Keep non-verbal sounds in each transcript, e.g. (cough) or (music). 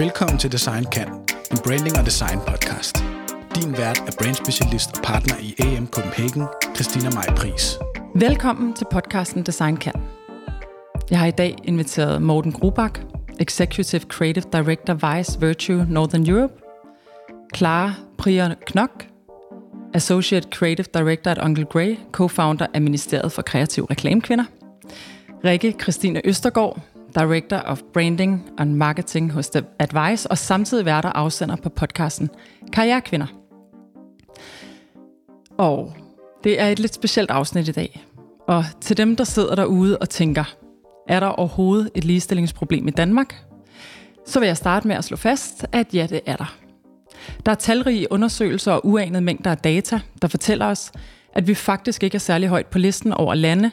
Velkommen til Design Kan, en branding og design podcast. Din vært er brandspecialist og partner i AM Copenhagen, Christina Maj Pris. Velkommen til podcasten Design Kan. Jeg har i dag inviteret Morten Grubak, Executive Creative Director Vice Virtue Northern Europe, Clara Prier Knok, Associate Creative Director at Uncle Grey, co-founder af Ministeriet for Kreativ Reklamekvinder, Rikke Christine Østergaard, Director of Branding and Marketing hos The Advice, og samtidig værter afsender på podcasten Karrierekvinder. Og det er et lidt specielt afsnit i dag. Og til dem, der sidder derude og tænker, er der overhovedet et ligestillingsproblem i Danmark? Så vil jeg starte med at slå fast, at ja, det er der. Der er talrige undersøgelser og uanede mængder af data, der fortæller os, at vi faktisk ikke er særlig højt på listen over lande,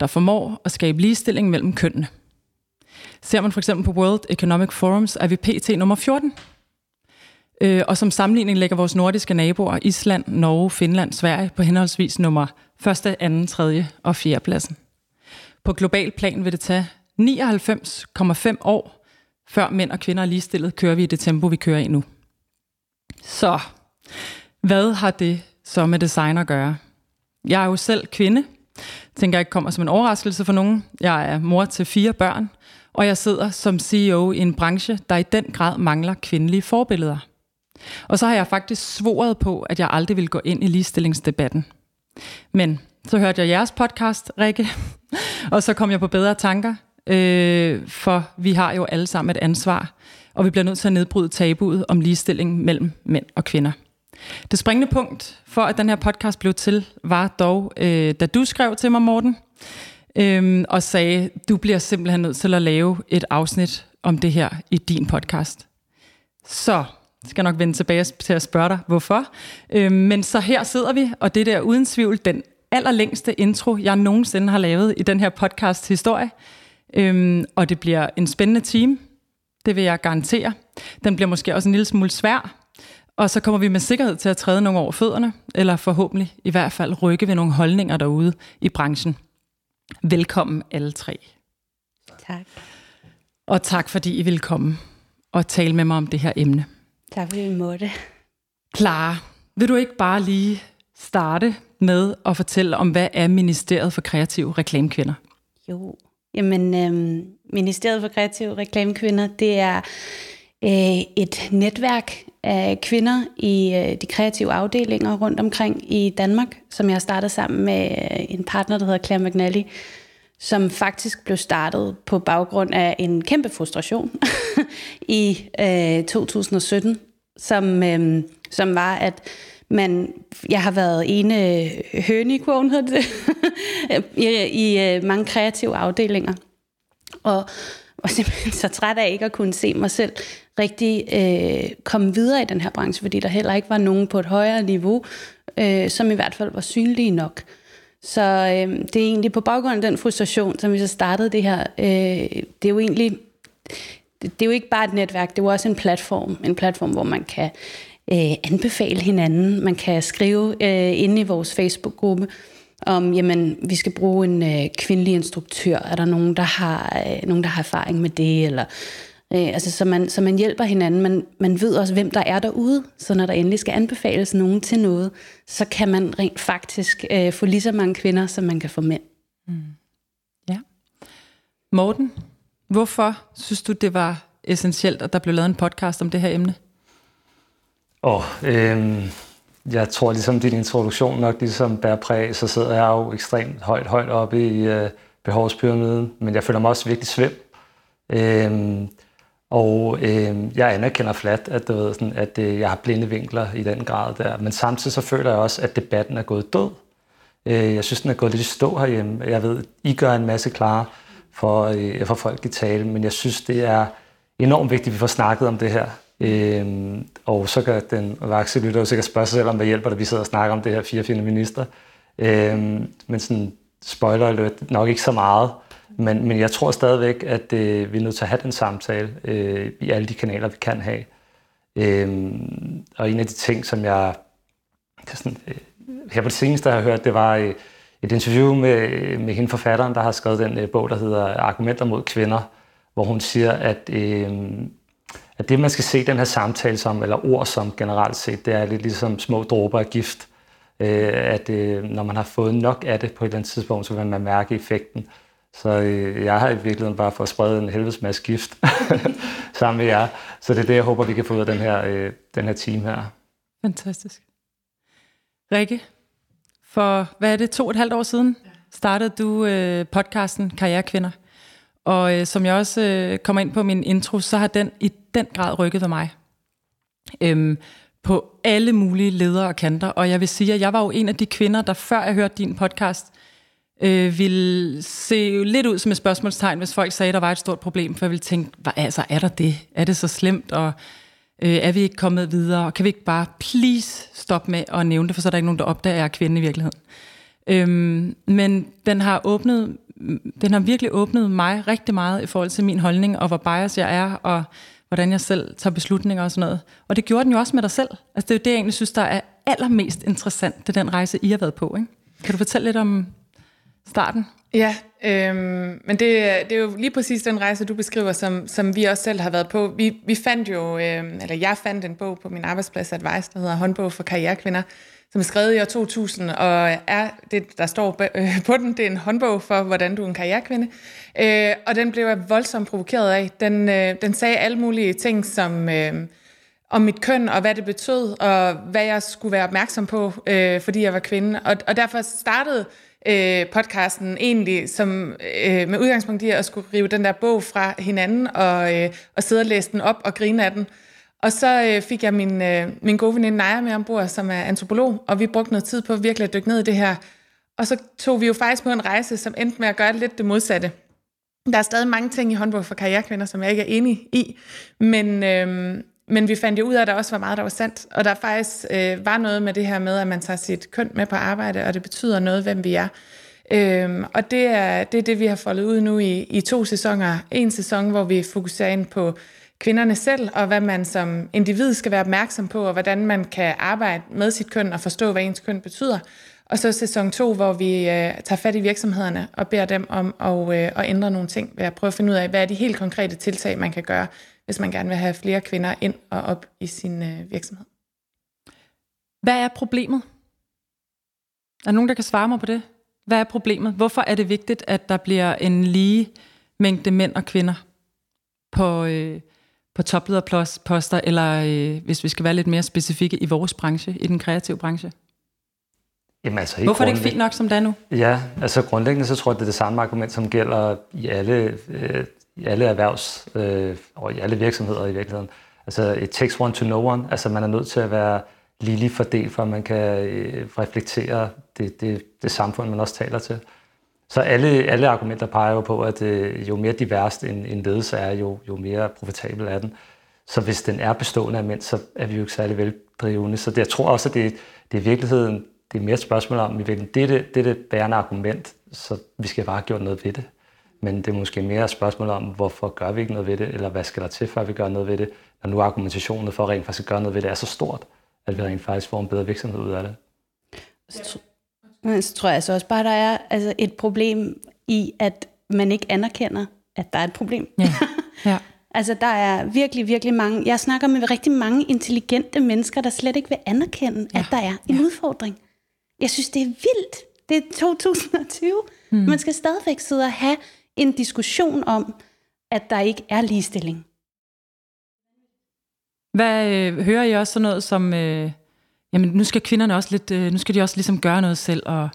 der formår at skabe ligestilling mellem kønnene. Ser man for eksempel på World Economic Forums, er vi pt. nummer 14. Øh, og som sammenligning lægger vores nordiske naboer, Island, Norge, Finland, Sverige, på henholdsvis nummer 1., 2., 3. og 4. pladsen. På global plan vil det tage 99,5 år, før mænd og kvinder er ligestillet, kører vi i det tempo, vi kører i nu. Så, hvad har det så med design at gøre? Jeg er jo selv kvinde, tænker jeg ikke kommer som en overraskelse for nogen. Jeg er mor til fire børn, og jeg sidder som CEO i en branche, der i den grad mangler kvindelige forbilleder. Og så har jeg faktisk svoret på, at jeg aldrig vil gå ind i ligestillingsdebatten. Men så hørte jeg jeres podcast, Rikke, (laughs) og så kom jeg på bedre tanker, øh, for vi har jo alle sammen et ansvar, og vi bliver nødt til at nedbryde tabuet om ligestilling mellem mænd og kvinder. Det springende punkt for, at den her podcast blev til, var dog, øh, da du skrev til mig, Morten, øhm, og sagde, du bliver simpelthen nødt til at lave et afsnit om det her i din podcast. Så skal nok vende tilbage til at spørge dig, hvorfor. Øhm, men så her sidder vi, og det der uden tvivl den allerlængste intro, jeg nogensinde har lavet i den her podcast historie. Øhm, og det bliver en spændende time, det vil jeg garantere. Den bliver måske også en lille smule svær, og så kommer vi med sikkerhed til at træde nogle over fødderne, eller forhåbentlig i hvert fald rykke ved nogle holdninger derude i branchen. Velkommen alle tre. Tak. Og tak fordi I vil komme og tale med mig om det her emne. Tak fordi vi måtte. Clara, vil du ikke bare lige starte med at fortælle om, hvad er Ministeriet for Kreative Reklamekvinder? Jo, jamen øhm, Ministeriet for Kreative Reklamekvinder, det er øh, et netværk af kvinder i øh, de kreative afdelinger rundt omkring i Danmark, som jeg startede sammen med øh, en partner, der hedder Claire McNally, som faktisk blev startet på baggrund af en kæmpe frustration (laughs) i øh, 2017, som, øh, som var, at man, jeg har været ene høne i kurven, det, (laughs) i, i øh, mange kreative afdelinger. Og var simpelthen så træt af ikke at kunne se mig selv rigtig øh, komme videre i den her branche, fordi der heller ikke var nogen på et højere niveau, øh, som i hvert fald var synlige nok. Så øh, det er egentlig på baggrund af den frustration, som vi så startede det her. Øh, det er jo egentlig, det, det er jo ikke bare et netværk, det er jo også en platform. En platform, hvor man kan øh, anbefale hinanden. Man kan skrive øh, inde i vores Facebook-gruppe, om, jamen, vi skal bruge en øh, kvindelig instruktør. Er der nogen, der har, øh, nogen, der har erfaring med det? Eller, øh, altså, så, man, så man hjælper hinanden. Man, man ved også, hvem der er derude. Så når der endelig skal anbefales nogen til noget, så kan man rent faktisk øh, få lige så mange kvinder, som man kan få mænd. Mm. Ja. Morten, hvorfor synes du, det var essentielt, at der blev lavet en podcast om det her emne? Åh, oh, øh jeg tror ligesom din introduktion nok ligesom bærer præg, så sidder jeg jo ekstremt højt, højt oppe i øh, behovspyramiden, men jeg føler mig også virkelig svim. Øhm, og øh, jeg anerkender flat, at, du ved, sådan, at øh, jeg har blinde vinkler i den grad der, men samtidig så føler jeg også, at debatten er gået død. Øh, jeg synes, den er gået lidt i stå herhjemme. Jeg ved, I gør en masse klar for, øh, for folk i tale, men jeg synes, det er enormt vigtigt, at vi får snakket om det her. Øh, og så kan den vakse lytter jo sikkert spørge sig selv om, hvad hjælper det, vi sidder og snakker om det her fire fine minister. Øh, men sådan spoiler alert, nok ikke så meget. Men, men jeg tror stadigvæk, at øh, vi er nødt til at have den samtale øh, i alle de kanaler, vi kan have. Øh, og en af de ting, som jeg sådan, øh, her på det seneste har hørt, det var øh, et interview med, øh, med hende forfatteren, der har skrevet den øh, bog, der hedder Argumenter mod kvinder, hvor hun siger, at øh, at det, man skal se den her samtale som, eller ord som generelt set, det er lidt ligesom små dråber af gift. Øh, at øh, når man har fået nok af det på et eller andet tidspunkt, så vil man mærke effekten. Så øh, jeg har i virkeligheden bare fået spredt en helvedes masse gift (laughs) sammen med jer. Så det er det, jeg håber, vi kan få ud af den her, øh, den her team her. Fantastisk. Rikke, for hvad er det, to og et halvt år siden, startede du øh, podcasten Karrierekvinder. Og øh, som jeg også øh, kommer ind på min intro, så har den i den grad rykket ved mig. Øhm, på alle mulige ledere og kanter. Og jeg vil sige, at jeg var jo en af de kvinder, der før jeg hørte din podcast, øh, øh, ville se lidt ud som et spørgsmålstegn, hvis folk sagde, at der var et stort problem. For jeg ville tænke, hvad, altså, er der det? Er det så slemt? Og øh, er vi ikke kommet videre? Kan vi ikke bare please stoppe med at nævne det, for så er der ikke nogen, der opdager, at jeg er kvinde i virkeligheden. Øhm, men den har åbnet, den har virkelig åbnet mig rigtig meget i forhold til min holdning, og hvor bias jeg er, og hvordan jeg selv tager beslutninger og sådan noget. Og det gjorde den jo også med dig selv. Altså det er jo det, jeg egentlig synes, der er allermest interessant, det er den rejse, I har været på. Ikke? Kan du fortælle lidt om starten? Ja, øhm, men det, det er jo lige præcis den rejse, du beskriver, som, som vi også selv har været på. Vi, vi fandt jo, øhm, eller jeg fandt en bog på min arbejdsplads Advice, der hedder Håndbog for Karrierekvinder, som er skrevet i år 2000, og er det, der står øh, på den, det er en håndbog for, hvordan du er en karrierekvinde. Øh, og den blev jeg voldsomt provokeret af. Den, øh, den sagde alle mulige ting, som... Øh, om mit køn, og hvad det betød, og hvad jeg skulle være opmærksom på, øh, fordi jeg var kvinde. Og, og derfor startede øh, podcasten egentlig som, øh, med udgangspunkt i at skulle rive den der bog fra hinanden, og, øh, og sidde og læse den op og grine af den. Og så øh, fik jeg min, øh, min gode veninde Naja med ombord, som er antropolog, og vi brugte noget tid på virkelig at dykke ned i det her. Og så tog vi jo faktisk på en rejse, som endte med at gøre lidt det modsatte. Der er stadig mange ting i håndbog for karrierekvinder, som jeg ikke er enig i, men, øh, men vi fandt jo ud af, at der også var meget, der var sandt. Og der faktisk øh, var noget med det her med, at man tager sit køn med på arbejde, og det betyder noget, hvem vi er. Øhm, og det er, det er det, vi har foldet ud nu i, i to sæsoner. En sæson, hvor vi fokuserer ind på kvinderne selv, og hvad man som individ skal være opmærksom på, og hvordan man kan arbejde med sit køn og forstå, hvad ens køn betyder. Og så sæson 2, hvor vi øh, tager fat i virksomhederne og beder dem om at, øh, at ændre nogle ting ved at prøve at finde ud af, hvad er de helt konkrete tiltag, man kan gøre, hvis man gerne vil have flere kvinder ind og op i sin øh, virksomhed. Hvad er problemet? Er der nogen, der kan svare mig på det? Hvad er problemet? Hvorfor er det vigtigt, at der bliver en lige mængde mænd og kvinder på, øh, på toplederposter, eller øh, hvis vi skal være lidt mere specifikke i vores branche, i den kreative branche? Jamen, altså, Hvorfor er det ikke fint nok, som det er nu? Ja, altså grundlæggende så tror jeg, det er det samme argument, som gælder i alle, øh, i alle erhvervs øh, og i alle virksomheder i virkeligheden. Altså, it takes one to know one. Altså, man er nødt til at være lige fordelt, for at man kan øh, reflektere det, det, det samfund, man også taler til. Så alle, alle argumenter peger jo på, at øh, jo mere diverst en, en ledelse er, jo, jo mere profitabel er den. Så hvis den er bestående af mænd, så er vi jo ikke særlig veldrivende. Så det, jeg tror også, at det, det er i virkeligheden det er mere et spørgsmål om, at det er det, det, det bærende argument, så vi skal bare have gjort noget ved det. Men det er måske mere et spørgsmål om, hvorfor gør vi ikke noget ved det, eller hvad skal der til, før vi gør noget ved det, når nu argumentationen for rent faktisk at gøre noget ved det er så stort, at vi rent faktisk får en bedre virksomhed ud af det. Så, så tror jeg altså også bare, der er altså et problem i, at man ikke anerkender, at der er et problem. Ja. (laughs) ja. altså der er virkelig, virkelig mange, jeg snakker med rigtig mange intelligente mennesker, der slet ikke vil anerkende, ja. at der er en ja. udfordring. Jeg synes, det er vildt. Det er 2020. Hmm. Man skal stadigvæk sidde og have en diskussion om, at der ikke er ligestilling. Hvad øh, hører I også sådan noget som, øh, jamen nu skal kvinderne også lidt, øh, nu skal de også ligesom gøre noget selv, og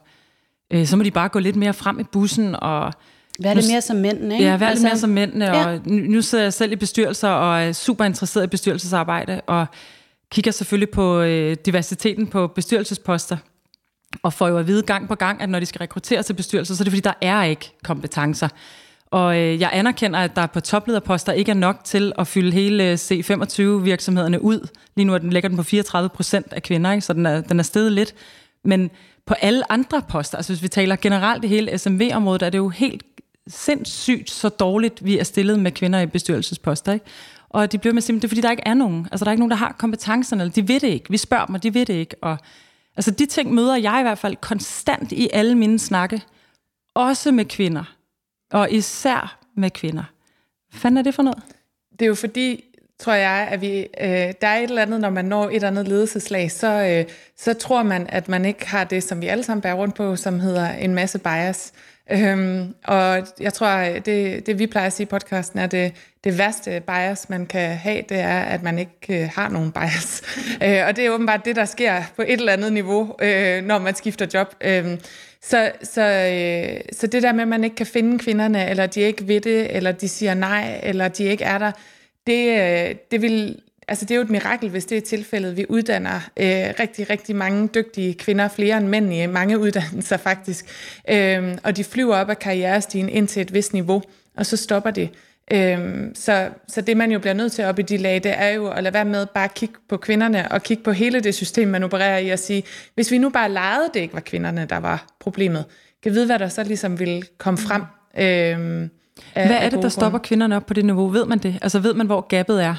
øh, så må de bare gå lidt mere frem i bussen, og Vær det mere som mændene, ikke? Ja, vær altså, det mere som mændene, ja. og nu, nu sidder jeg selv i bestyrelser, og er super interesseret i bestyrelsesarbejde, og kigger selvfølgelig på øh, diversiteten på bestyrelsesposter, og får jo at vide gang på gang, at når de skal rekruttere til bestyrelser, så er det fordi, der er ikke kompetencer. Og øh, jeg anerkender, at der på toplederposter ikke er nok til at fylde hele øh, C25-virksomhederne ud. Lige nu er den, ligger den på 34 procent af kvinder, ikke? så den er, den er steget lidt. Men på alle andre poster, altså hvis vi taler generelt i hele SMV-området, er det jo helt sindssygt så dårligt, vi er stillet med kvinder i bestyrelsesposter. Ikke? Og de bliver med simpelthen, det er fordi, der ikke er nogen. Altså der er ikke nogen, der har kompetencerne, eller de ved det ikke. Vi spørger dem, og de ved det ikke. Og Altså de ting møder jeg i hvert fald konstant i alle mine snakke. Også med kvinder. Og især med kvinder. Hvad fanden er det for noget? Det er jo fordi, tror jeg, at vi, øh, der er et eller andet, når man når et eller andet ledelseslag, så, øh, så tror man, at man ikke har det, som vi alle sammen bærer rundt på, som hedder en masse bias. Øhm, og jeg tror, det, det vi plejer at sige i podcasten, er det, det værste bias, man kan have, det er, at man ikke øh, har nogen bias. (laughs) øh, og det er åbenbart det, der sker på et eller andet niveau, øh, når man skifter job. Øh, så, så, øh, så det der med, at man ikke kan finde kvinderne, eller de ikke ved det, eller de siger nej, eller de ikke er der, det, øh, det vil altså det er jo et mirakel, hvis det er tilfældet. Vi uddanner øh, rigtig, rigtig mange dygtige kvinder, flere end mænd i mange uddannelser faktisk. Øh, og de flyver op ad karrierestigen ind til et vist niveau, og så stopper det. Øh, så, så det man jo bliver nødt til op i de lag, det er jo at lade være med bare at kigge på kvinderne, og kigge på hele det system, man opererer i, og sige, hvis vi nu bare legede, det ikke var kvinderne, der var problemet, kan vide, hvad der så ligesom ville komme frem. Øh, af, hvad er det, der stopper kvinderne op på det niveau? Ved man det? Altså ved man, hvor gabet er?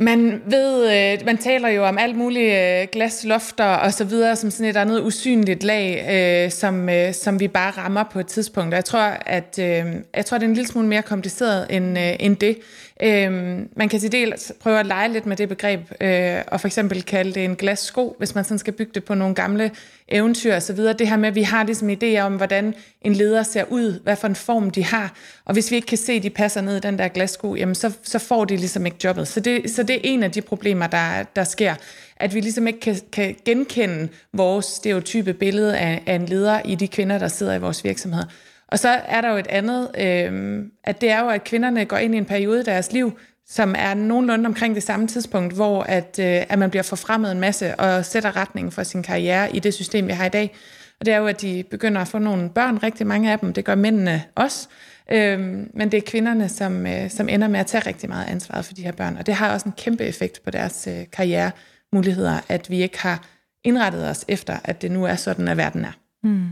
Man ved, øh, man taler jo om alt muligt øh, glaslofter og så videre, som sådan et andet usynligt lag, øh, som, øh, som vi bare rammer på et tidspunkt. Og jeg tror, at øh, jeg tror, det er en lille smule mere kompliceret end, øh, end det. Øh, man kan til dels prøve at lege lidt med det begreb, øh, og for eksempel kalde det en glassko, hvis man sådan skal bygge det på nogle gamle eventyr og så videre. Det her med, at vi har ligesom idéer om, hvordan en leder ser ud, hvad for en form de har, og hvis vi ikke kan se, at de passer ned i den der glassko, jamen så, så får de ligesom ikke jobbet. Så det, så det er en af de problemer, der, der sker, at vi ligesom ikke kan, kan genkende vores stereotype billede af, af en leder i de kvinder, der sidder i vores virksomhed. Og så er der jo et andet, øh, at det er jo, at kvinderne går ind i en periode i deres liv, som er nogenlunde omkring det samme tidspunkt, hvor at, øh, at man bliver forfremmet en masse og sætter retningen for sin karriere i det system, vi har i dag. Og det er jo, at de begynder at få nogle børn, rigtig mange af dem. Det gør mændene også. Øhm, men det er kvinderne, som, øh, som ender med at tage rigtig meget ansvar for de her børn. Og det har også en kæmpe effekt på deres øh, karrieremuligheder, at vi ikke har indrettet os efter, at det nu er sådan, at verden er. Mm.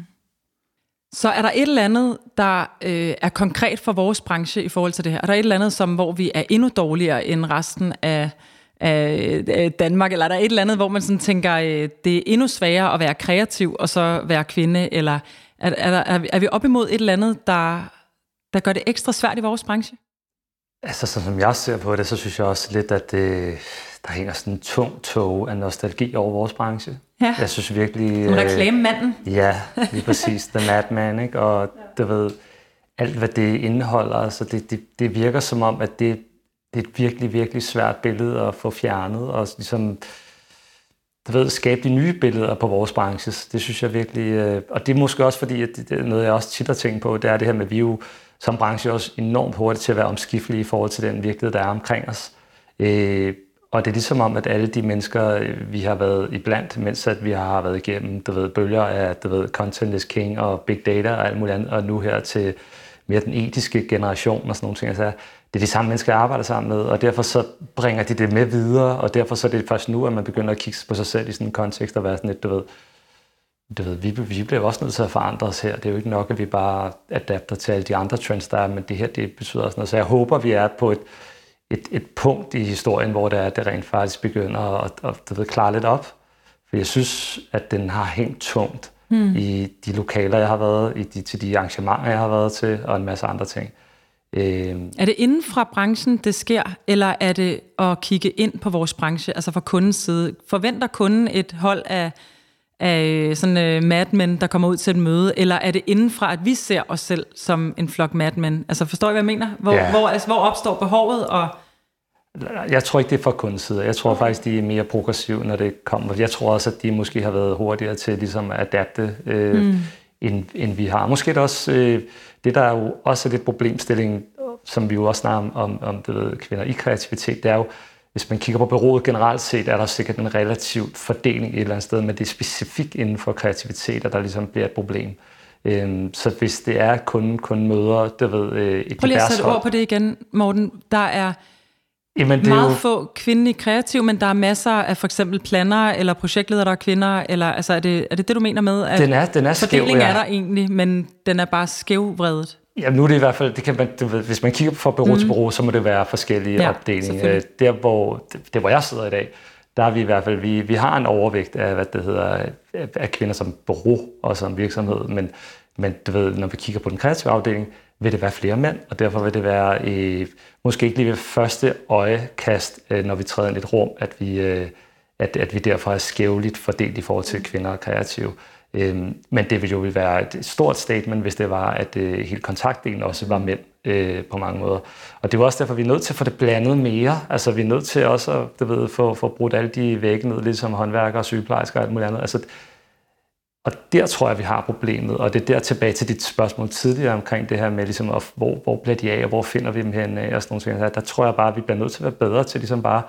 Så er der et eller andet, der øh, er konkret for vores branche i forhold til det her? Er der et eller andet, som, hvor vi er endnu dårligere end resten af, af Danmark? Eller er der et eller andet, hvor man sådan tænker, øh, det er endnu sværere at være kreativ og så være kvinde? Eller er, er, der, er, er vi op imod et eller andet, der, der gør det ekstra svært i vores branche? Altså, som jeg ser på det, så synes jeg også lidt, at det, der hænger sådan en tung tog af nostalgi over vores branche. Ja. Jeg synes virkelig... Reklamemanden. Øh, ja, lige præcis. The Madman, ikke? Og ja. du ved, alt hvad det indeholder, altså det, det, det virker som om, at det, det er et virkelig, virkelig svært billede at få fjernet, og ligesom, du ved, skabe de nye billeder på vores branche. Det synes jeg virkelig... Øh, og det er måske også fordi, at det, det er noget, jeg også tit har tænkt på, det er det her med, at vi jo som branche også enormt hurtigt til at være omskiftelige i forhold til den virkelighed, der er omkring os. Øh, og det er ligesom om, at alle de mennesker, øh, vi har været iblandt, mens at vi har været igennem du ved, bølger af du ved, content is king og big data og alt muligt andet, og nu her til mere den etiske generation og sådan nogle ting. Altså, det er de samme mennesker, jeg arbejder sammen med, og derfor så bringer de det med videre, og derfor så er det først nu, at man begynder at kigge på sig selv i sådan en kontekst og være sådan lidt, du ved, du ved, vi, vi bliver også nødt til at forandre os her. Det er jo ikke nok, at vi bare adapter til alle de andre trends, der er, men det her, det betyder også noget. Så jeg håber, vi er på et, et, et punkt i historien, hvor det, er, det rent faktisk begynder at, at, at ved, klare lidt op. For jeg synes, at den har hængt tungt mm. i de lokaler, jeg har været, i de, til de arrangementer, jeg har været til, og en masse andre ting. Øh, er det inden fra branchen, det sker, eller er det at kigge ind på vores branche, altså fra kundens side? Forventer kunden et hold af, af sådan uh, madmen, der kommer ud til et møde, eller er det indenfra, at vi ser os selv som en flok madmen? Altså forstår I, hvad jeg mener? Hvor, ja. hvor, altså, hvor opstår behovet, og jeg tror ikke, det er fra kundens side. Jeg tror faktisk, de er mere progressive, når det kommer. Jeg tror også, at de måske har været hurtigere til ligesom at adapte, øh, mm. end, end vi har. Måske det også, øh, det der er jo også lidt problemstilling, som vi jo også snakker om, om, om det ved, kvinder i kreativitet, det er jo, hvis man kigger på bureauet generelt set, er der sikkert en relativt fordeling et eller andet sted, men det er specifikt inden for kreativitet, at der ligesom bliver et problem. Øhm, så hvis det er, kunden kun møder, det ved, øh, et Prøv lige at sætte ord på det igen, Morten. Der er Jamen, det er meget jo... få kvindelige kreative, men der er masser af for eksempel plannere eller projektledere, der er kvinder, eller altså er det er det, det du mener med, at den er, den er skæv, ja. er der egentlig, men den er bare skævvredet? Ja, nu er det i hvert fald, det kan man, det, hvis man kigger fra bureau mm. til bureau, så må det være forskellige ja, opdelinger. Der hvor, det, hvor jeg sidder i dag, der er vi i hvert fald, vi, vi har en overvægt af, hvad det hedder, af kvinder som bureau og som virksomhed, men, men du ved, når vi kigger på den kreative afdeling, vil det være flere mænd, og derfor vil det være øh, måske ikke lige ved første øjekast, øh, når vi træder ind i et rum, at vi, øh, at, at vi derfor er skævligt fordelt i forhold til kvinder og kreative. Øh, men det ville jo være et stort statement, hvis det var, at øh, hele kontaktdelen også var mænd øh, på mange måder. Og det er jo også derfor, vi er nødt til at få det blandet mere. Altså vi er nødt til også at du ved, få, få brudt alle de vægge ned, ligesom håndværkere, sygeplejersker og alt muligt andet. Altså, og der tror jeg, vi har problemet, og det er der tilbage til dit spørgsmål tidligere omkring det her med, ligesom, hvor, hvor bliver de af, og hvor finder vi dem henne af, og sådan nogle ting. Der tror jeg bare, at vi bliver nødt til at være bedre til ligesom bare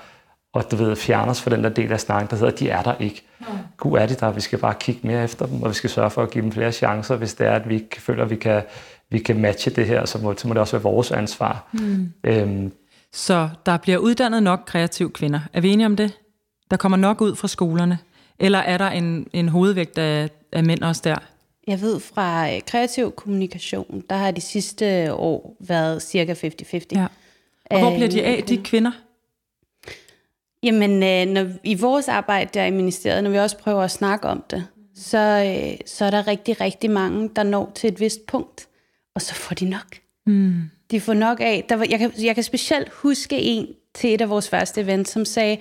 og du ved, fjerne os fra den der del af snakken, der hedder, at de er der ikke. Mm. Gud er de der, vi skal bare kigge mere efter dem, og vi skal sørge for at give dem flere chancer, hvis det er, at vi ikke føler, at vi kan, vi kan matche det her, så må, så må det også være vores ansvar. Mm. Øhm. Så der bliver uddannet nok kreative kvinder. Er vi enige om det? Der kommer nok ud fra skolerne? Eller er der en, en hovedvægt af, af mænd også der? Jeg ved fra øh, kreativ kommunikation, der har de sidste år været cirka 50-50. Ja. Og hvor bliver de af, de kvinder? Jamen, øh, når, i vores arbejde der i ministeriet, når vi også prøver at snakke om det, så, øh, så er der rigtig, rigtig mange, der når til et vist punkt, og så får de nok. Mm. De får nok af. Der var, jeg, kan, jeg kan specielt huske en til et af vores første events, som sagde,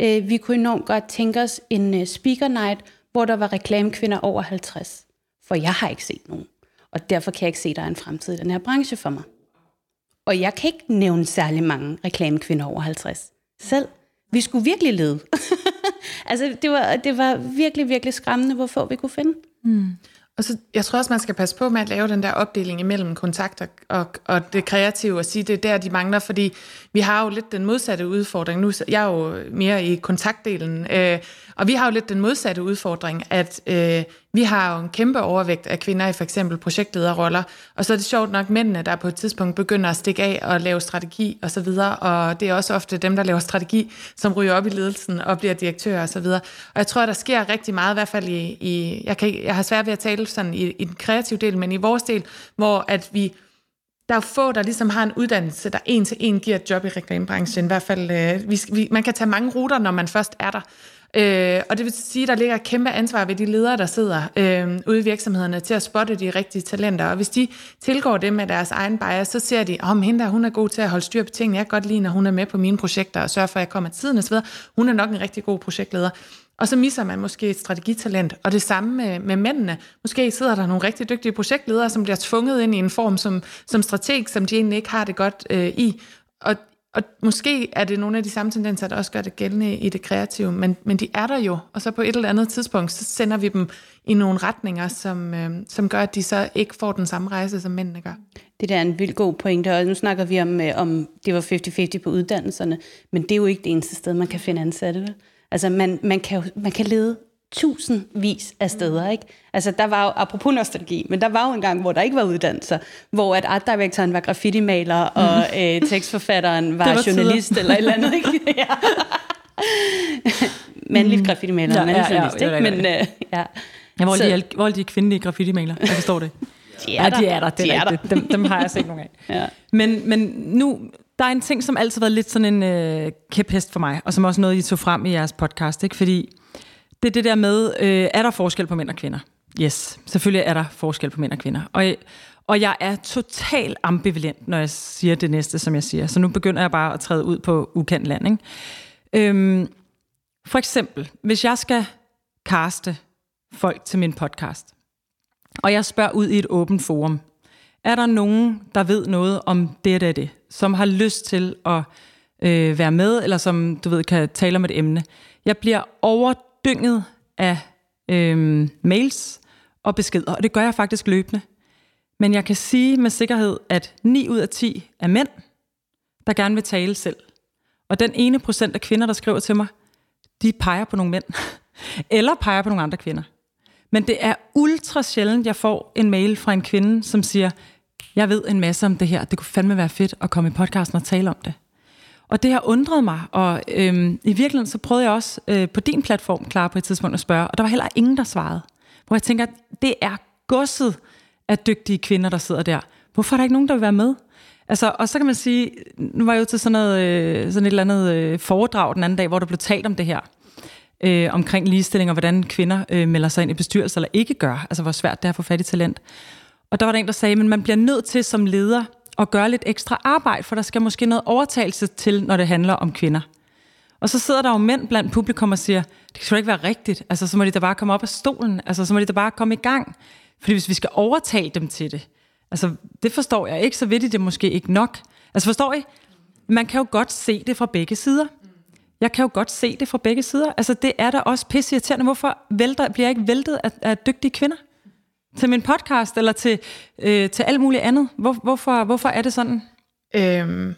øh, vi kunne enormt godt tænke os en uh, speaker night, hvor der var reklamekvinder over 50. For jeg har ikke set nogen. Og derfor kan jeg ikke se, at der er en fremtid i den her branche for mig. Og jeg kan ikke nævne særlig mange reklamekvinder over 50 selv vi skulle virkelig lede. (laughs) altså, det var, det var virkelig, virkelig skræmmende, hvor få vi kunne finde. Mm. Og så, jeg tror også, man skal passe på med at lave den der opdeling imellem kontakter og, og det kreative, og sige, det er der, de mangler, fordi vi har jo lidt den modsatte udfordring. Nu jeg er jo mere i kontaktdelen, øh, og vi har jo lidt den modsatte udfordring, at øh, vi har jo en kæmpe overvægt af kvinder i for eksempel projektlederroller, og så er det sjovt nok mændene, der på et tidspunkt begynder at stikke af og lave strategi og så videre, og det er også ofte dem, der laver strategi, som ryger op i ledelsen og bliver direktør og så videre. Og jeg tror, der sker rigtig meget, i hvert fald i, i jeg, kan, jeg har svært ved at tale sådan i, i den kreative del, men i vores del, hvor at vi der er jo få, der ligesom har en uddannelse, der en til en giver et job i reklamebranchen. I hvert fald, øh, vi, vi, man kan tage mange ruter, når man først er der. Øh, og det vil sige, at der ligger et kæmpe ansvar ved de ledere, der sidder øh, ude i virksomhederne til at spotte de rigtige talenter. Og hvis de tilgår det med deres egen bias, så ser de, om oh, hende der, hun er god til at holde styr på tingene. Jeg kan godt lide, når hun er med på mine projekter og sørger for, at jeg kommer tiden osv. Hun er nok en rigtig god projektleder. Og så misser man måske et strategitalent. Og det samme med, med mændene. Måske sidder der nogle rigtig dygtige projektledere, som bliver tvunget ind i en form som, som strateg, som de egentlig ikke har det godt øh, i. Og og måske er det nogle af de samme tendenser, der også gør det gældende i det kreative, men, men de er der jo, og så på et eller andet tidspunkt, så sender vi dem i nogle retninger, som, øh, som gør, at de så ikke får den samme rejse, som mændene gør. Det der er en vildt god pointe, og nu snakker vi om, øh, om det var 50-50 på uddannelserne, men det er jo ikke det eneste sted, man kan finde ansatte. Altså man, man, kan, man kan lede tusindvis af steder. Ikke? Altså, der var jo, apropos nostalgi, men der var jo en gang, hvor der ikke var uddannelser, hvor at art directoren var graffiti-maler, og mm. øh, tekstforfatteren (laughs) var, var journalist tider. eller et eller andet. Ikke? (laughs) ja. Mandlig mm. graffiti-maler, ja, mandlig ja, journalist. Ja, ja, ja, ja. Men, øh, ja. Ja, hvor, er de, hvor er de kvindelige graffiti-maler? Jeg forstår det. de er ja, de er der, det er de er der. Dem, dem har jeg set nogle af. (laughs) ja. men, men nu, der er en ting, som altid har været lidt sådan en øh, kæphest for mig, og som også noget, I tog frem i jeres podcast, ikke? fordi det er det der med, øh, er der forskel på mænd og kvinder? Yes, selvfølgelig er der forskel på mænd og kvinder. Og, og jeg er total ambivalent, når jeg siger det næste, som jeg siger. Så nu begynder jeg bare at træde ud på ukendt land. Ikke? Øhm, for eksempel, hvis jeg skal kaste folk til min podcast, og jeg spørger ud i et åbent forum, er der nogen, der ved noget om det og det, som har lyst til at øh, være med, eller som du ved kan tale om et emne. Jeg bliver over dynget af øh, mails og beskeder, og det gør jeg faktisk løbende. Men jeg kan sige med sikkerhed, at 9 ud af 10 er mænd, der gerne vil tale selv. Og den ene procent af kvinder, der skriver til mig, de peger på nogle mænd, (laughs) eller peger på nogle andre kvinder. Men det er ultra sjældent, jeg får en mail fra en kvinde, som siger, jeg ved en masse om det her, det kunne fandme være fedt at komme i podcasten og tale om det. Og det har undret mig, og øhm, i virkeligheden så prøvede jeg også øh, på din platform, klar på et tidspunkt at spørge, og der var heller ingen, der svarede. Hvor jeg tænker, det er godset af dygtige kvinder, der sidder der. Hvorfor er der ikke nogen, der vil være med? Altså, og så kan man sige, nu var jeg jo til sådan, noget, øh, sådan et eller andet øh, foredrag den anden dag, hvor der blev talt om det her, øh, omkring ligestilling og hvordan kvinder øh, melder sig ind i bestyrelser eller ikke gør, altså hvor svært det er at få fat i talent. Og der var der en, der sagde, men man bliver nødt til som leder at gøre lidt ekstra arbejde, for der skal måske noget overtagelse til, når det handler om kvinder. Og så sidder der jo mænd blandt publikum og siger, det kan sgu ikke være rigtigt. Altså, så må de da bare komme op af stolen. Altså, så må de da bare komme i gang. Fordi hvis vi skal overtale dem til det, altså, det forstår jeg ikke, så ved de det måske ikke nok. Altså, forstår I? Man kan jo godt se det fra begge sider. Jeg kan jo godt se det fra begge sider. Altså, det er da også pisse irriterende. Hvorfor vælter, bliver jeg ikke væltet af, af dygtige kvinder? Til min podcast, eller til, øh, til alt muligt andet. Hvor, hvorfor, hvorfor er det sådan? Øhm,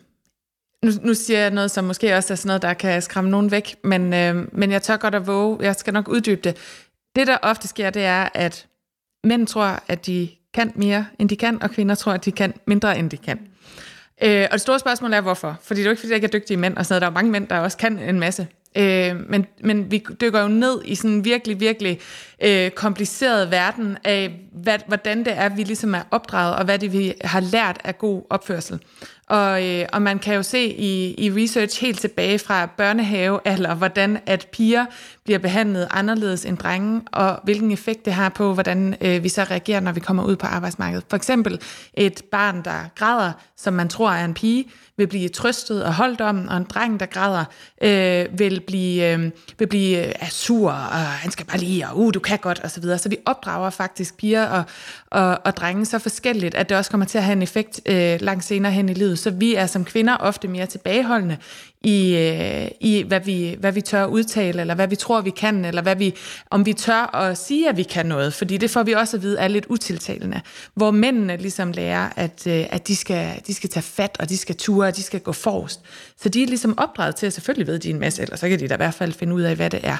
nu, nu siger jeg noget, som måske også er sådan noget, der kan skræmme nogen væk, men, øh, men jeg tør godt at våge, jeg skal nok uddybe det. Det, der ofte sker, det er, at mænd tror, at de kan mere, end de kan, og kvinder tror, at de kan mindre, end de kan. Øh, og det store spørgsmål er, hvorfor? Fordi det er jo ikke, fordi der ikke er dygtige mænd, og sådan noget. Der er jo mange mænd, der også kan en masse. Øh, men, men vi dykker jo ned i sådan en virkelig, virkelig øh, kompliceret verden af, hvad, hvordan det er, vi ligesom er opdraget, og hvad det vi har lært af god opførsel. Og, øh, og man kan jo se i, i research helt tilbage fra børnehave, eller hvordan at piger bliver behandlet anderledes end drenge, og hvilken effekt det har på, hvordan øh, vi så reagerer, når vi kommer ud på arbejdsmarkedet. For eksempel et barn, der græder, som man tror er en pige, vil blive trøstet og holdt om, og en dreng, der græder, øh, vil blive, øh, vil blive øh, sur, og han skal bare lige, og uh, du kan godt, og så videre. Så vi opdrager faktisk piger og, og, og drenge så forskelligt, at det også kommer til at have en effekt øh, langt senere hen i livet. Så vi er som kvinder ofte mere tilbageholdende i, øh, i hvad, vi, hvad vi tør udtale, eller hvad vi tror, vi kan, eller hvad vi, om vi tør at sige, at vi kan noget. Fordi det får vi også at vide er lidt utiltalende. Hvor mændene ligesom lærer, at, øh, at de, skal, de skal tage fat, og de skal ture, og de skal gå forrest. Så de er ligesom opdraget til, at selvfølgelig ved de en masse, eller så kan de da i hvert fald finde ud af, hvad det er.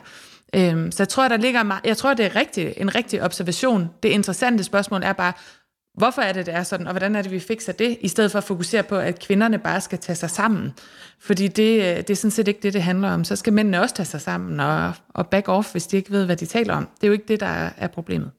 Øhm, så jeg tror, der ligger jeg tror, det er rigtig, en rigtig observation. Det interessante spørgsmål er bare, hvorfor er det, det er sådan, og hvordan er det, vi fikser det, i stedet for at fokusere på, at kvinderne bare skal tage sig sammen. Fordi det, øh, det er sådan set ikke det, det handler om. Så skal mændene også tage sig sammen og, og back off, hvis de ikke ved, hvad de taler om. Det er jo ikke det, der er, problemet.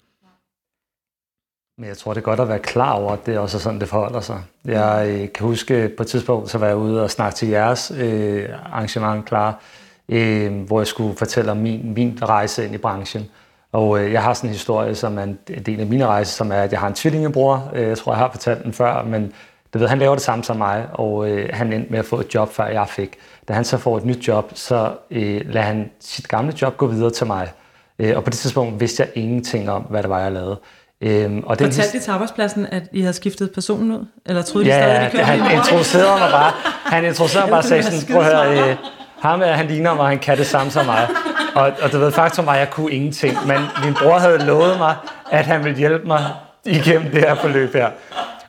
Men jeg tror, det er godt at være klar over, at det er sådan, det forholder sig. Jeg øh, kan huske, på et tidspunkt, så var jeg ude og snakke til jeres øh, arrangement klar, øh, hvor jeg skulle fortælle om min, min rejse ind i branchen. Og øh, jeg har sådan en historie, som er en del af min rejse, som er, at jeg har en tvillingebror. Øh, jeg tror, jeg har fortalt den før, men du ved, han laver det samme som mig, og øh, han endte med at få et job, før jeg fik. Da han så får et nyt job, så øh, lader han sit gamle job gå videre til mig. Øh, og på det tidspunkt vidste jeg ingenting om, hvad det var, jeg lavede. Øhm, og den Fortalte de til arbejdspladsen, at I havde skiftet personen ud? Eller troede de ja, stadig, at han introducerede mig bare. Han introducerede mig (laughs) bare og sagde sådan, prøv at høre, øh, ham er, han ligner mig, han kan det samme som mig. (laughs) Og, og du ved, faktisk var, at jeg kunne ingenting. Men min bror havde lovet mig, at han ville hjælpe mig igennem det her forløb her.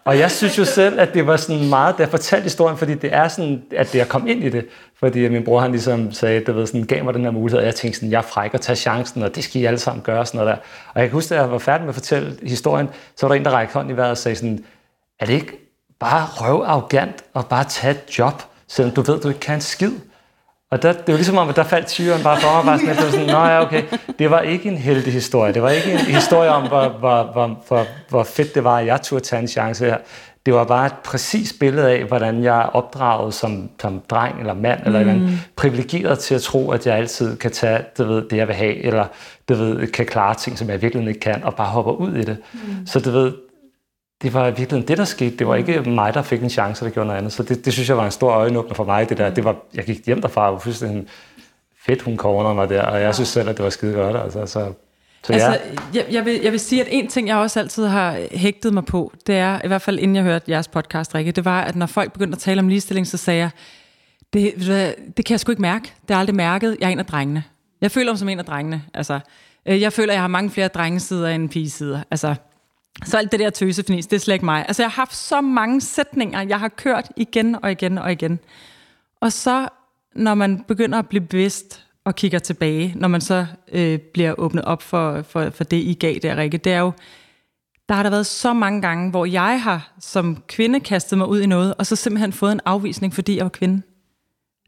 Og jeg synes jo selv, at det var sådan meget, da jeg fortalte historien, fordi det er sådan, at det er kom ind i det. Fordi min bror han ligesom sagde, det ved, sådan, gav mig den her mulighed, og jeg tænkte sådan, jeg er fræk og tage chancen, og det skal I alle sammen gøre, sådan noget der. Og jeg kan huske, at jeg var færdig med at fortælle historien, så var der en, der rækkede hånden i vejret og sagde sådan, er det ikke bare røv arrogant og bare tage et job, selvom du ved, du ikke kan en skid? Og der, det var ligesom om, at der faldt tyren bare for mig, bare sådan, at det var sådan, nå ja, okay, det var ikke en heldig historie. Det var ikke en historie om, hvor, hvor, hvor, hvor, hvor fedt det var, at jeg turde tage en chance her. Det var bare et præcis billede af, hvordan jeg er opdraget som, som dreng eller mand, mm. eller en privilegeret til at tro, at jeg altid kan tage du ved, det, jeg vil have, eller du ved, kan klare ting, som jeg virkelig ikke kan, og bare hopper ud i det. Mm. Så du ved, det var virkelig det, der skete. Det var ikke mig, der fik en chance, der gjorde noget andet. Så det, det synes jeg var en stor øjenåbner for mig. Det der. Det var, jeg gik hjem derfra og var en fedt, hun corner mig der, og jeg synes selv, at det var skide godt. Altså, så, så ja. altså, jeg, jeg, vil, jeg vil sige, at en ting, jeg også altid har hægtet mig på, det er, i hvert fald inden jeg hørte jeres podcast, Rikke, det var, at når folk begyndte at tale om ligestilling, så sagde jeg, det, det kan jeg sgu ikke mærke. Det har aldrig mærket. Jeg er en af drengene. Jeg føler mig som en af drengene. Altså, øh, jeg føler, at jeg har mange flere drengesider end pigesider. Altså, så alt det der tøsefnis, det er slet ikke mig. Altså, jeg har haft så mange sætninger, jeg har kørt igen og igen og igen. Og så, når man begynder at blive bevidst og kigger tilbage, når man så øh, bliver åbnet op for, for, for det, I gav der, Rikke, det er jo, der har der været så mange gange, hvor jeg har som kvinde kastet mig ud i noget, og så simpelthen fået en afvisning, fordi jeg var kvinde.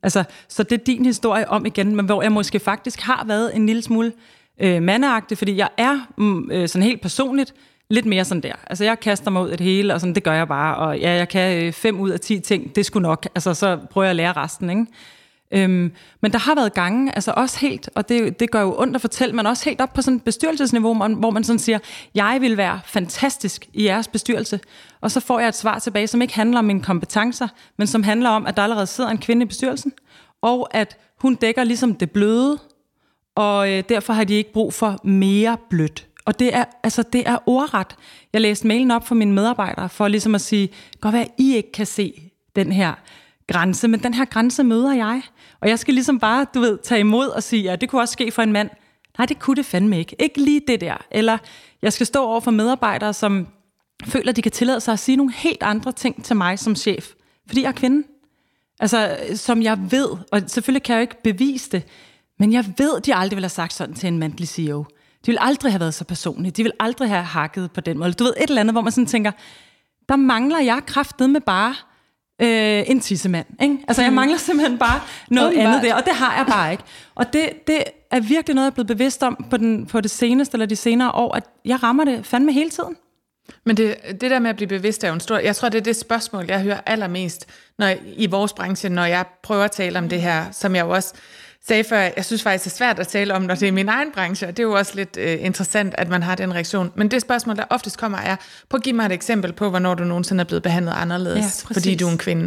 Altså, så det er din historie om igen, men hvor jeg måske faktisk har været en lille smule øh, mandeagtig, fordi jeg er mm, øh, sådan helt personligt lidt mere sådan der. Altså, jeg kaster mig ud i det hele, og sådan, det gør jeg bare. Og ja, jeg kan øh, fem ud af ti ting, det skulle nok. Altså, så prøver jeg at lære resten, ikke? Øhm, men der har været gange, altså også helt, og det, det gør jo ondt at fortælle, men også helt op på sådan et bestyrelsesniveau, hvor man, hvor man sådan siger, jeg vil være fantastisk i jeres bestyrelse, og så får jeg et svar tilbage, som ikke handler om mine kompetencer, men som handler om, at der allerede sidder en kvinde i bestyrelsen, og at hun dækker ligesom det bløde, og øh, derfor har de ikke brug for mere blødt. Og det er, altså, det er ordret. Jeg læste mailen op for mine medarbejdere, for ligesom at sige, godt være, I ikke kan se den her grænse, men den her grænse møder jeg. Og jeg skal ligesom bare, du ved, tage imod og sige, ja, det kunne også ske for en mand. Nej, det kunne det fandme ikke. Ikke lige det der. Eller jeg skal stå over for medarbejdere, som føler, de kan tillade sig at sige nogle helt andre ting til mig som chef. Fordi jeg er kvinde. Altså, som jeg ved, og selvfølgelig kan jeg jo ikke bevise det, men jeg ved, de aldrig ville have sagt sådan til en mandlig CEO. De vil aldrig have været så personlige. De vil aldrig have hakket på den måde. Du ved, et eller andet, hvor man sådan tænker, der mangler jeg kraftet med bare øh, en tissemand. Ikke? Altså, jeg mm. mangler simpelthen bare noget andet der, og det har jeg bare ikke. Og det, det er virkelig noget, jeg er blevet bevidst om på, den, på det seneste eller de senere år, at jeg rammer det fandme hele tiden. Men det, det der med at blive bevidst er jo en stor... Jeg tror, det er det spørgsmål, jeg hører allermest når, i vores branche, når jeg prøver at tale om det her, som jeg jo også sagde før, jeg synes faktisk, det er svært at tale om, når det er min egen branche, og det er jo også lidt øh, interessant, at man har den reaktion. Men det spørgsmål, der oftest kommer, er, prøv at give mig et eksempel på, hvornår du nogensinde er blevet behandlet anderledes, ja, fordi du er en kvinde.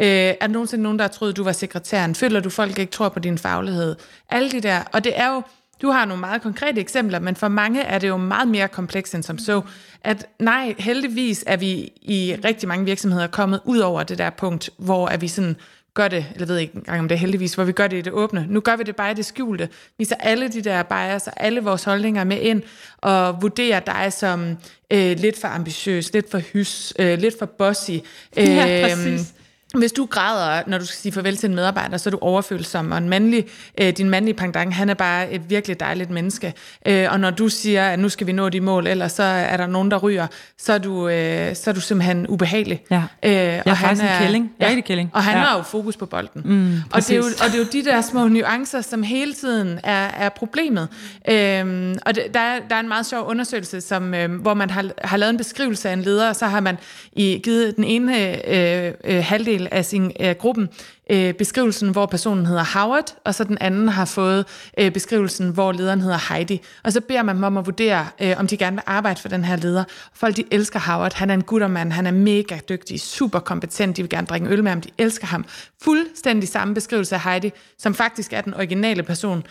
Øh, er der nogensinde nogen, der har troet, du var sekretæren? Føler du, folk ikke tror på din faglighed? Alle de der. Og det er jo, du har nogle meget konkrete eksempler, men for mange er det jo meget mere komplekst end som så. At nej, heldigvis er vi i rigtig mange virksomheder kommet ud over det der punkt, hvor er vi sådan gør det, eller ved ikke engang om det er heldigvis, hvor vi gør det i det åbne. Nu gør vi det bare i det skjulte. Vi så alle de der bias og alle vores holdninger med ind, og vurderer dig som øh, lidt for ambitiøs, lidt for hys, øh, lidt for bossy. Øh, (laughs) ja, præcis øhm, hvis du græder, når du skal sige farvel til en medarbejder, så er du overfølsom, og en mandlig, øh, din mandlige pendant, han er bare et virkelig dejligt menneske. Øh, og når du siger, at nu skal vi nå de mål, eller så er der nogen, der ryger, så er du, øh, så er du simpelthen ubehagelig. Ja. Øh, jeg og er han er en kælling. Ja, kælling. Og han ja. har jo fokus på bolden. Mm, og, det er jo, og det er jo de der små nuancer, som hele tiden er, er problemet. Øh, og det, der, er, der er en meget sjov undersøgelse, som, øh, hvor man har, har lavet en beskrivelse af en leder, og så har man i, givet den ene øh, øh, halvdel del af sin af gruppen øh, beskrivelsen, hvor personen hedder Howard, og så den anden har fået øh, beskrivelsen, hvor lederen hedder Heidi. Og så beder man dem om at vurdere, øh, om de gerne vil arbejde for den her leder. Folk, de elsker Howard. Han er en guttermand, han er mega dygtig, super kompetent, de vil gerne drikke øl med ham, de elsker ham. Fuldstændig samme beskrivelse af Heidi, som faktisk er den originale person,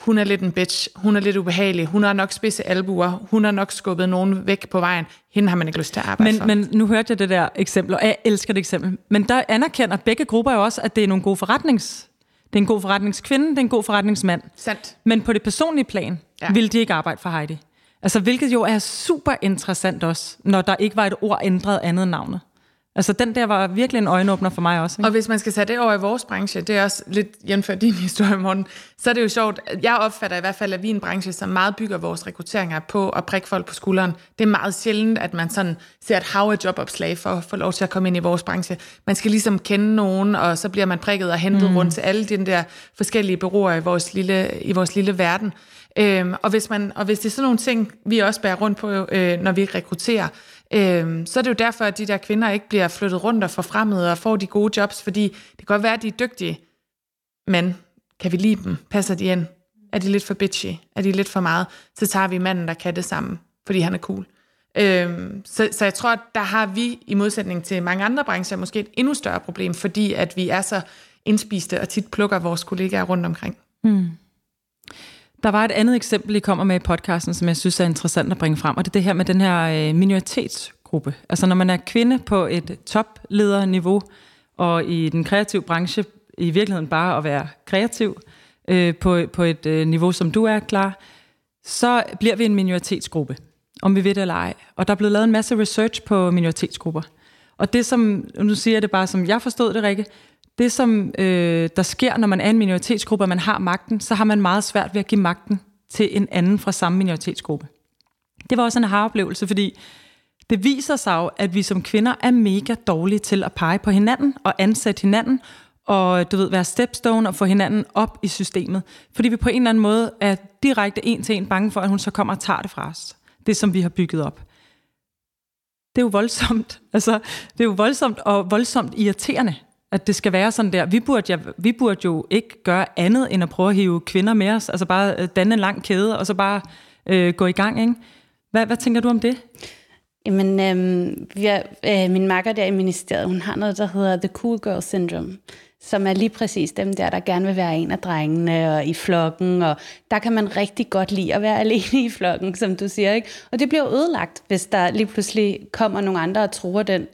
hun er lidt en bitch, hun er lidt ubehagelig, hun har nok spidse albuer, hun har nok skubbet nogen væk på vejen, hende har man ikke lyst til at arbejde men, for. Men nu hørte jeg det der eksempel, og jeg elsker det eksempel. Men der anerkender begge grupper jo også, at det er nogle gode forretnings... Det er en god forretningskvinde, det er en god forretningsmand. Sandt. Men på det personlige plan ja. vil de ikke arbejde for Heidi. Altså, hvilket jo er super interessant også, når der ikke var et ord ændret andet end navnet. Altså den der var virkelig en øjenåbner for mig også. Ikke? Og hvis man skal sætte det over i vores branche, det er også lidt jævnført din (laughs) historie, morgen, så er det jo sjovt. Jeg opfatter i hvert fald, at vi er en branche, som meget bygger vores rekrutteringer på at prikke folk på skulderen. Det er meget sjældent, at man sådan ser et hav af jobopslag for at få lov til at komme ind i vores branche. Man skal ligesom kende nogen, og så bliver man prikket og hentet mm. rundt til alle de der forskellige bureauer i vores lille, i vores lille verden. Øhm, og, hvis man, og hvis det er sådan nogle ting, vi også bærer rundt på, øh, når vi rekrutterer, Øhm, så er det jo derfor, at de der kvinder ikke bliver flyttet rundt og forfremmet og får de gode jobs, fordi det kan godt være, at de er dygtige, men kan vi lide dem? Passer de ind? Er de lidt for bitchy? Er de lidt for meget? Så tager vi manden, der kan det sammen, fordi han er cool. Øhm, så, så jeg tror, at der har vi, i modsætning til mange andre brancher, måske et endnu større problem, fordi at vi er så indspiste og tit plukker vores kollegaer rundt omkring. Mm. Der var et andet eksempel, I kommer med i podcasten, som jeg synes er interessant at bringe frem, og det er det her med den her øh, minoritetsgruppe. Altså når man er kvinde på et toplederniveau, og i den kreative branche i virkeligheden bare at være kreativ øh, på, på et øh, niveau, som du er klar, så bliver vi en minoritetsgruppe, om vi ved det eller ej. Og der er blevet lavet en masse research på minoritetsgrupper. Og det som, nu siger jeg det bare som jeg forstod det, Rikke, det, som øh, der sker, når man er en minoritetsgruppe, og man har magten, så har man meget svært ved at give magten til en anden fra samme minoritetsgruppe. Det var også en haroplevelse, fordi det viser sig jo, at vi som kvinder er mega dårlige til at pege på hinanden og ansætte hinanden, og du ved, være stepstone og få hinanden op i systemet. Fordi vi på en eller anden måde er direkte en til en bange for, at hun så kommer og tager det fra os. Det, som vi har bygget op. Det er jo voldsomt. (laughs) Altså, det er jo voldsomt og voldsomt irriterende at det skal være sådan der. Vi burde, ja, vi burde jo ikke gøre andet, end at prøve at hive kvinder med os. Altså bare øh, danne en lang kæde, og så bare øh, gå i gang, ikke? Hvad, hvad tænker du om det? Jamen, øhm, vi er, øh, min makker der i ministeriet, hun har noget, der hedder The Cool Girl Syndrome, som er lige præcis dem der, der gerne vil være en af drengene og i flokken, og der kan man rigtig godt lide at være alene i flokken, som du siger, ikke? Og det bliver ødelagt, hvis der lige pludselig kommer nogle andre og tror den,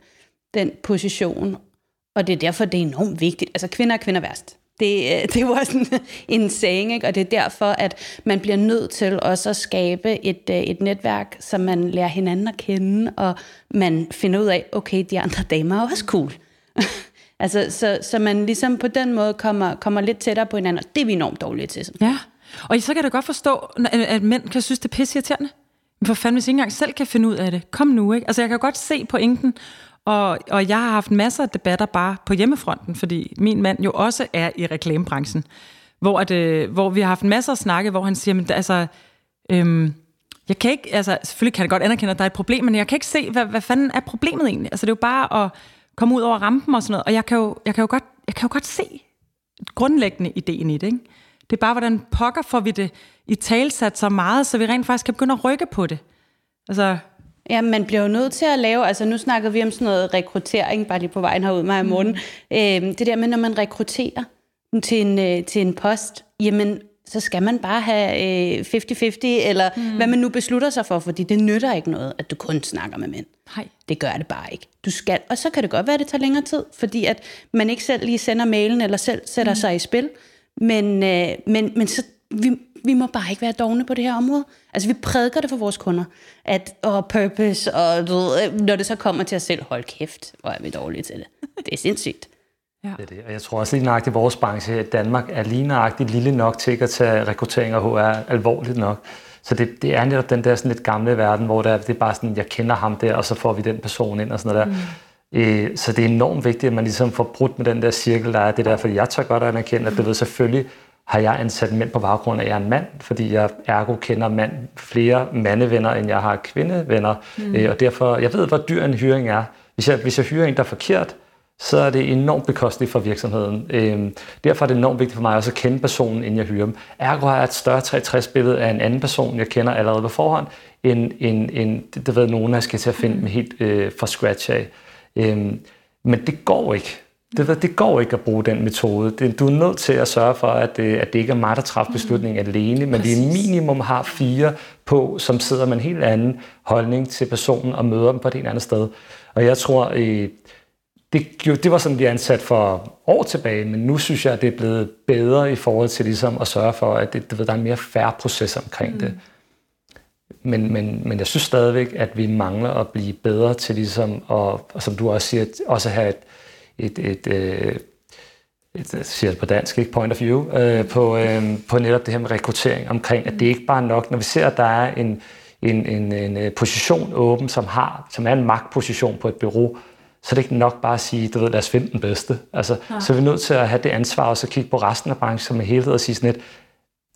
den position, og det er derfor, det er enormt vigtigt. Altså, kvinder er kvinder værst. Det, øh, (laughs) det var sådan en saying, ikke? og det er derfor, at man bliver nødt til også at skabe et, øh, et netværk, så man lærer hinanden at kende, og man finder ud af, okay, de andre damer er også cool. (laughs) altså, så, så man ligesom på den måde kommer, kommer lidt tættere på hinanden, og det er vi enormt dårlige til. Ja, og så kan jeg da godt forstå, at mænd kan synes, det er pisse irriterende. Men for fanden, hvis I ikke engang selv kan finde ud af det, kom nu, ikke? Altså, jeg kan godt se pointen, og, og jeg har haft masser af debatter bare på hjemmefronten, fordi min mand jo også er i reklamebranchen, hvor, at, øh, hvor vi har haft masser af snakke, hvor han siger, men altså, øhm, jeg kan ikke, altså selvfølgelig kan jeg godt anerkende, at der er et problem, men jeg kan ikke se, hvad, hvad fanden er problemet egentlig? Altså det er jo bare at komme ud over rampen og sådan noget, og jeg kan jo, jeg kan jo, godt, jeg kan jo godt se grundlæggende ideen i det, ikke? Det er bare, hvordan pokker får vi det i talsat så meget, så vi rent faktisk kan begynde at rykke på det. Altså, Ja, man bliver jo nødt til at lave, altså nu snakker vi om sådan noget rekruttering, bare lige på vejen herud mig i morgen. Mm. Øh, det der med, når man rekrutterer til en, øh, til en post, jamen så skal man bare have øh, 50-50, eller mm. hvad man nu beslutter sig for, fordi det nytter ikke noget, at du kun snakker med mænd. Nej. Det gør det bare ikke. Du skal, og så kan det godt være, at det tager længere tid, fordi at man ikke selv lige sender mailen, eller selv sætter mm. sig i spil. Men, øh, men, men så, vi, vi må bare ikke være dogne på det her område. Altså, vi prædiker det for vores kunder, at og purpose, og du ved, når det så kommer til os selv, hold kæft, hvor er vi dårlige til det. Det er sindssygt. Ja. Det er det. Og jeg tror også lige nøjagtigt, at vores branche her i Danmark er lige nøjagtigt lille nok til at tage rekruttering af HR alvorligt nok. Så det, det er netop den der sådan lidt gamle verden, hvor det er, det er bare sådan, jeg kender ham der, og så får vi den person ind og sådan noget der. Mm. Øh, så det er enormt vigtigt, at man ligesom får brudt med den der cirkel, der er det der, fordi jeg tør godt anerkende, at det ved selvfølgelig, har jeg ansat mænd på baggrund af, at jeg er en mand, fordi jeg ergo kender mand, flere mandevenner, end jeg har kvindevenner. Mm. Øh, og derfor, jeg ved, hvor dyr en hyring er. Hvis jeg, hvis jeg hyrer en, der er forkert, så er det enormt bekosteligt for virksomheden. Øh, derfor er det enormt vigtigt for mig også at kende personen, inden jeg hyrer dem. Ergo har jeg et større 360-billede af en anden person, jeg kender allerede på forhånd, end, end, end det ved nogen, jeg skal til at finde mm. helt øh, fra scratch af. Øh, men det går ikke. Det, det går ikke at bruge den metode. Det, du er nødt til at sørge for, at det, at det ikke er mig, der træffer beslutningen mm. alene, men Præcis. vi minimum har fire på, som sidder med en helt anden holdning til personen og møder dem på et helt andet sted. Og jeg tror, øh, det, det var sådan, vi ansat for år tilbage, men nu synes jeg, at det er blevet bedre i forhold til ligesom at sørge for, at det, det, der er en mere færre proces omkring mm. det. Men, men, men jeg synes stadigvæk, at vi mangler at blive bedre til ligesom, at, og som du også siger, også have et, et, et, et, et jeg siger det på dansk, ikke point of view, øh, på, øh, på netop det her med rekruttering omkring, at det ikke bare er nok, når vi ser, at der er en, en, en, en øh, position åben, som, har, som er en magtposition på et bureau, så er det ikke nok bare at sige, du ved, lad os finde den bedste. Altså, ja. Så er vi nødt til at have det ansvar, og så kigge på resten af branchen som helhed og sige sådan lidt,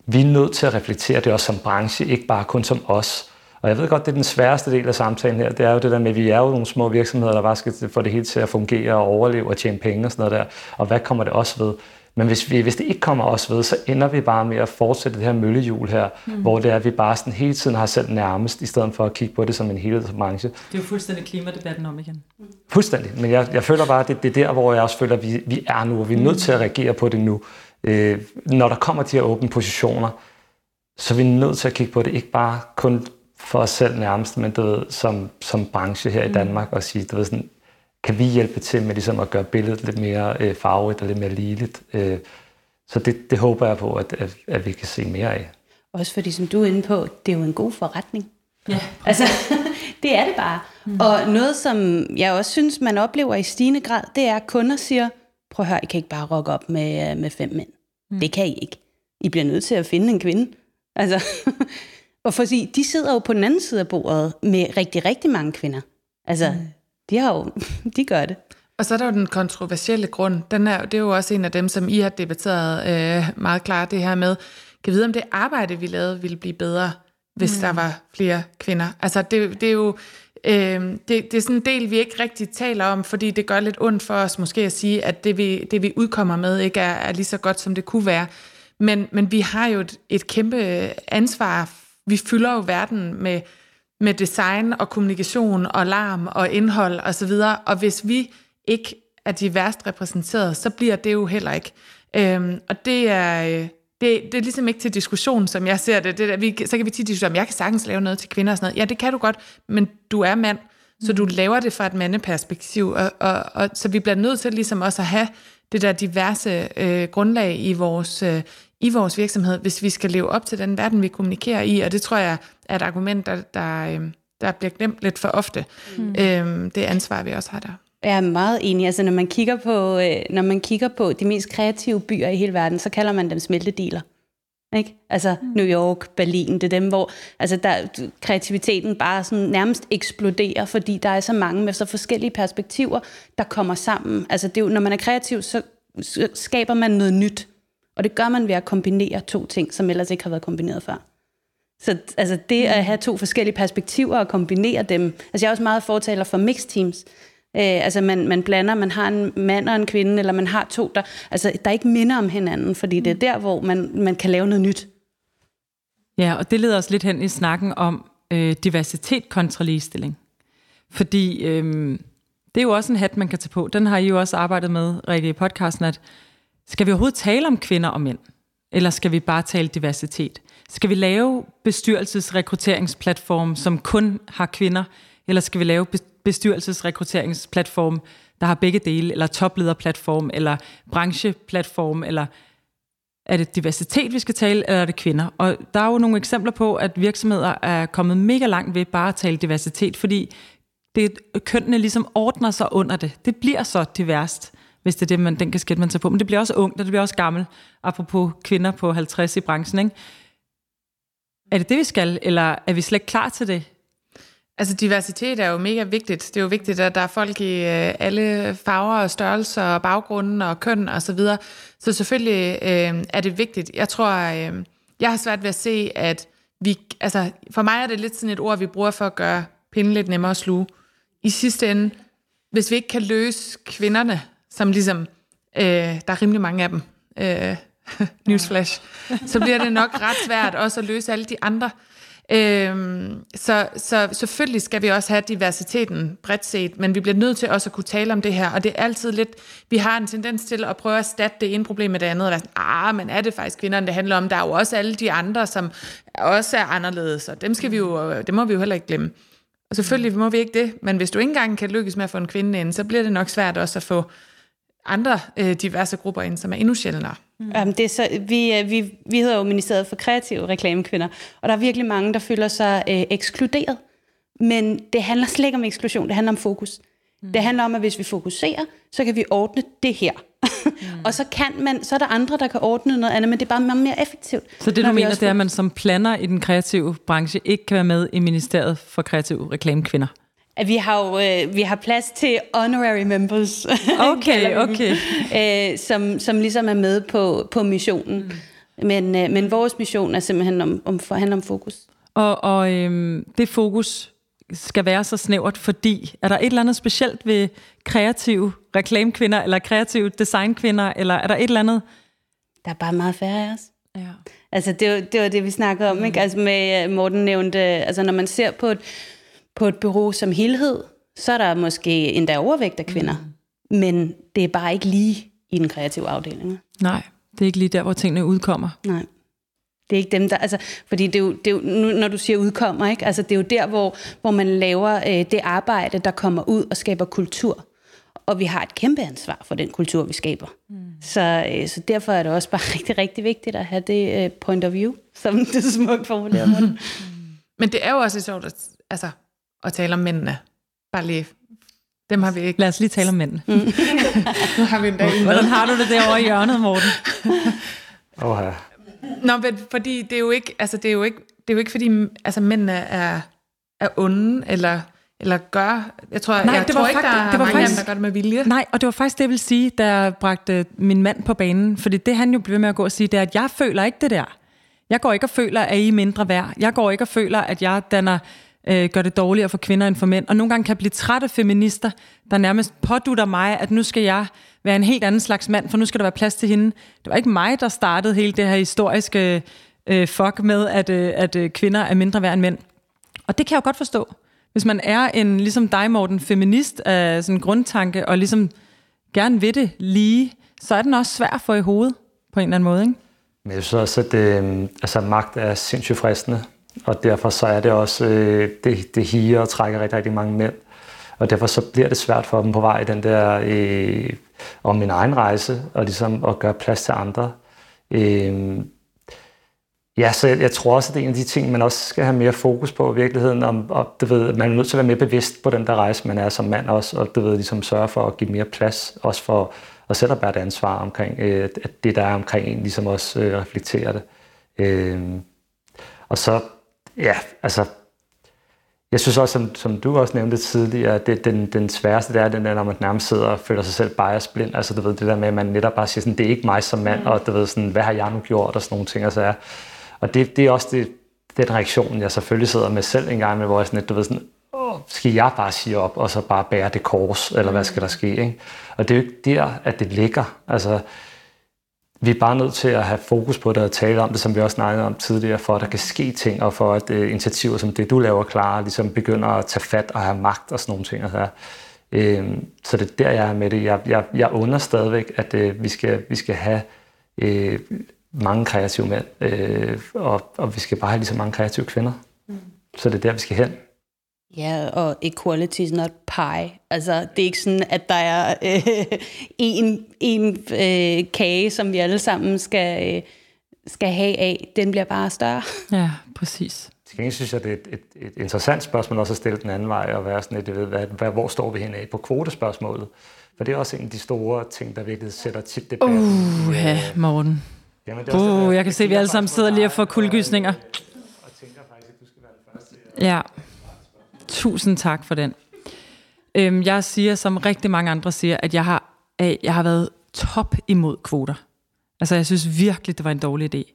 vi er nødt til at reflektere det også som branche, ikke bare kun som os. Og jeg ved godt, det er den sværeste del af samtalen her, det er jo det der med, at vi er jo nogle små virksomheder, der bare skal få det hele til at fungere og overleve og tjene penge og sådan noget der. Og hvad kommer det også ved? Men hvis, vi, hvis det ikke kommer os ved, så ender vi bare med at fortsætte det her møllehjul her, mm. hvor det er, at vi bare sådan hele tiden har selv nærmest, i stedet for at kigge på det som en helhedsbranche. Det er jo fuldstændig klimadebatten om igen. Fuldstændig, men jeg, jeg føler bare, at det, det er der, hvor jeg også føler, at vi, vi er nu, og vi er nødt til at reagere på det nu. Øh, når der kommer de her åbne positioner, så er vi nødt til at kigge på det, ikke bare kun for os selv nærmest, men du ved, som, som branche her mm. i Danmark, og sige, du ved, sådan, kan vi hjælpe til med ligesom at gøre billedet lidt mere øh, farverigt og lidt mere ligeligt. Øh, så det, det håber jeg på, at, at, at vi kan se mere af. Også fordi, som du er inde på, det er jo en god forretning. Ja. (laughs) Altså, (laughs) det er det bare. Mm. Og noget, som jeg også synes, man oplever i stigende grad, det er, at kunder siger, prøv at høre, I kan ikke bare rokke op med, øh, med fem mænd. Mm. Det kan I ikke. I bliver nødt til at finde en kvinde. Altså, (laughs) og for at sige, de sidder jo på den anden side af bordet med rigtig, rigtig mange kvinder. Altså, mm. de, har jo, (laughs) de gør det. Og så er der jo den kontroversielle grund. Den er, det er jo også en af dem, som I har debatteret øh, meget klart det her med. Kan vide, om det arbejde, vi lavede, ville blive bedre, hvis mm. der var flere kvinder. Altså, det, det er jo Øh, det, det er sådan en del, vi ikke rigtig taler om, fordi det gør lidt ondt for os måske at sige, at det vi, det, vi udkommer med, ikke er, er lige så godt, som det kunne være. Men, men vi har jo et, et kæmpe ansvar. Vi fylder jo verden med, med design og kommunikation og larm og indhold osv., og, så videre. og hvis vi ikke er de værst repræsenteret, så bliver det jo heller ikke. Øhm, og det er, øh, det, det er ligesom ikke til diskussion, som jeg ser det. det der, vi, så kan vi tit diskutere, om jeg kan sagtens lave noget til kvinder og sådan noget. Ja, det kan du godt, men du er mand, så du laver det fra et mandeperspektiv. Og, og, og, så vi bliver nødt til ligesom også at have det der diverse øh, grundlag i vores, øh, i vores virksomhed, hvis vi skal leve op til den verden, vi kommunikerer i. Og det tror jeg er et argument, der, der, øh, der bliver glemt lidt for ofte. Mm. Øhm, det ansvar, vi også har der. Jeg er meget enig. Altså, når man kigger på, øh, når man kigger på de mest kreative byer i hele verden, så kalder man dem smeltedealer. Ikke? Altså mm. New York, Berlin, det er dem, hvor altså der, kreativiteten bare sådan nærmest eksploderer, fordi der er så mange med så forskellige perspektiver, der kommer sammen. Altså det er jo, når man er kreativ, så skaber man noget nyt. Og det gør man ved at kombinere to ting, som ellers ikke har været kombineret før. Så altså det at have to forskellige perspektiver og kombinere dem. Altså jeg er også meget fortaler for mixed teams. Øh, altså man, man blander, man har en mand og en kvinde, eller man har to, der, altså, der ikke minder om hinanden, fordi det er der, hvor man, man kan lave noget nyt. Ja, og det leder os lidt hen i snakken om øh, diversitet kontra ligestilling. Fordi øh, det er jo også en hat, man kan tage på. Den har I jo også arbejdet med, Rikke, i podcasten, at skal vi overhovedet tale om kvinder og mænd? Eller skal vi bare tale diversitet? Skal vi lave bestyrelsesrekrutteringsplatform, som kun har kvinder? Eller skal vi lave bestyrelsesrekrutteringsplatform, der har begge dele, eller toplederplatform, eller brancheplatform, eller er det diversitet, vi skal tale, eller er det kvinder? Og der er jo nogle eksempler på, at virksomheder er kommet mega langt ved bare at tale diversitet, fordi det, kønnene ligesom ordner sig under det. Det bliver så diverst, hvis det er det, man, den kasket, man tager på. Men det bliver også ungt, og det bliver også gammel, apropos kvinder på 50 i branchen. Ikke? Er det det, vi skal, eller er vi slet ikke klar til det? Altså diversitet er jo mega vigtigt. Det er jo vigtigt, at der er folk i øh, alle farver og størrelser og baggrunden og køn og så videre. Så selvfølgelig øh, er det vigtigt. Jeg tror, øh, jeg har svært ved at se, at vi... Altså for mig er det lidt sådan et ord, vi bruger for at gøre pinden lidt nemmere at sluge. I sidste ende, hvis vi ikke kan løse kvinderne, som ligesom... Øh, der er rimelig mange af dem. Øh, (laughs) newsflash. Så bliver det nok ret svært også at løse alle de andre Øhm, så, så selvfølgelig skal vi også have diversiteten bredt set, men vi bliver nødt til også at kunne tale om det her, og det er altid lidt, vi har en tendens til at prøve at erstatte det ene problem med det andet, og være sådan, ah, men er det faktisk kvinderne, det handler om? Der er jo også alle de andre, som også er anderledes, og dem, skal vi jo, dem må vi jo heller ikke glemme. Og selvfølgelig må vi ikke det, men hvis du ikke engang kan lykkes med at få en kvinde ind, så bliver det nok svært også at få andre øh, diverse grupper ind, som er endnu sjældnere. Mm. Um, det er så, vi, øh, vi, vi hedder jo Ministeriet for Kreative Reklamekvinder, og der er virkelig mange, der føler sig øh, ekskluderet. Men det handler slet ikke om eksklusion, det handler om fokus. Mm. Det handler om, at hvis vi fokuserer, så kan vi ordne det her. mm. (laughs) og så kan man, så er der andre, der kan ordne noget andet, men det er bare meget mere effektivt. Så det du mener, det er, at man som planner i den kreative branche ikke kan være med i Ministeriet for Kreative Reklamekvinder? At vi har jo øh, vi har plads til honorary members, (laughs) okay, okay. øh, som, som ligesom er med på, på missionen. Mm. Men, øh, men vores mission er simpelthen om, om, for, handler om fokus. Og, og øh, det fokus skal være så snævert, fordi er der et eller andet specielt ved kreative reklamekvinder, eller kreative designkvinder, eller er der et eller andet? Der er bare meget færre af os. Ja. Altså det var, det var det, vi snakkede om, mm. ikke? Altså med øh, Morten nævnte, altså når man ser på et, på et bureau som helhed, så er der måske endda overvægt af kvinder. Mm. Men det er bare ikke lige i den kreative afdeling. Nej, det er ikke lige der, hvor tingene udkommer. Nej. Det er ikke dem, der... Altså, fordi det er jo, det er jo, når du siger udkommer, ikke? Altså, det er jo der, hvor, hvor man laver øh, det arbejde, der kommer ud og skaber kultur. Og vi har et kæmpe ansvar for den kultur, vi skaber. Mm. Så, øh, så derfor er det også bare (laughs) rigtig, rigtig vigtigt at have det øh, point of view, som det smukt formuleret. (laughs) Mm. Men det er jo også sjovt, at altså, at tale om mændene. Bare lige dem har vi ikke. Lad os lige tale om mændene. Mm. (laughs) nu har vi en dag Hvordan har du det derovre i hjørnet, Morten? (laughs) Åh, ja. Nå, men fordi det er jo ikke, altså det er jo ikke, det er jo ikke fordi, altså mændene er, er onde, eller, eller gør, jeg tror, nej, jeg det tror var ikke, faktisk, der det var mange faktisk, af dem, der gør det med vilje. Nej, og det var faktisk det, jeg ville sige, jeg bragte min mand på banen, fordi det han jo blev med at gå og sige, det er, at jeg føler ikke det der. Jeg går ikke og føler, at I er mindre værd. Jeg går ikke og føler, at jeg danner øh, gør det dårligere for kvinder end for mænd. Og nogle gange kan jeg blive træt af feminister, der nærmest pådutter mig, at nu skal jeg være en helt anden slags mand, for nu skal der være plads til hende. Det var ikke mig, der startede hele det her historiske øh, fuck med, at, øh, at øh, kvinder er mindre værd end mænd. Og det kan jeg jo godt forstå. Hvis man er en, ligesom dig, Morten, feminist af sådan en grundtanke, og ligesom gerne vil det lige, så er den også svær at få i hovedet, på en eller anden måde, ikke? Men jeg synes også, at det, altså, magt er sindssygt fristende, og derfor så er det også, øh, det, det higer og trækker rigtig, rigtig mange mænd. Og derfor så bliver det svært for dem på vej i den der, øh, om min egen rejse, og ligesom at gøre plads til andre. Øh, Ja, så jeg, jeg tror også, at det er en af de ting, man også skal have mere fokus på i virkeligheden. Om, og, du ved, man er nødt til at være mere bevidst på den der rejse, man er som mand også, og du ved, ligesom sørge for at give mere plads, også for at selv at bære det ansvar omkring, øh, at det, der er omkring en, ligesom også øh, reflekterer det. Øh, og så, ja, altså, jeg synes også, som, som du også nævnte tidligere, at det, den, den sværeste, det er den der, når man nærmest sidder og føler sig selv biasblind. Altså, du ved, det der med, at man netop bare siger sådan, det er ikke mig som mand, mm. og du ved sådan, hvad har jeg nu gjort, og sådan nogle ting. Altså, og det, det er også det, den reaktion, jeg selvfølgelig sidder med selv en gang med, hvor jeg sådan, du ved sådan, Åh, skal jeg bare sige op, og så bare bære det kors, eller hvad skal der ske? Ikke? Og det er jo ikke der, at det ligger. Altså, vi er bare nødt til at have fokus på det og tale om det, som vi også snakkede om tidligere, for at der kan ske ting, og for at uh, initiativer som det, du laver klar, ligesom begynder at tage fat og have magt og sådan nogle ting. Altså, uh, så det er der, jeg er med det. Jeg, jeg, jeg under stadigvæk, at uh, vi, skal, vi skal have uh, mange kreative mænd, øh, og, og vi skal bare have lige så mange kreative kvinder. Mm. Så det er der, vi skal hen. Ja, og equality is not pie. Altså, det er ikke sådan, at der er øh, en, en øh, kage, som vi alle sammen skal, øh, skal have af. Den bliver bare større. Ja, præcis. Til gengæld synes jeg, det er et, et, et interessant spørgsmål også at stille den anden vej, og være sådan et, ved, hvad, hvad, hvor står vi hen af på kvotespørgsmålet? For det er også en af de store ting, der virkelig sætter tit debat. Uh, ja, Morten. Jamen, det uh, det, jeg kan se, at vi alle sammen sidder lige og får kuldegysninger. Og tænker faktisk, at du skal være den første. Ja. Tusind tak for den. Øhm, jeg siger, som rigtig mange andre siger, at jeg har, jeg har været top imod kvoter. Altså, jeg synes virkelig, det var en dårlig idé.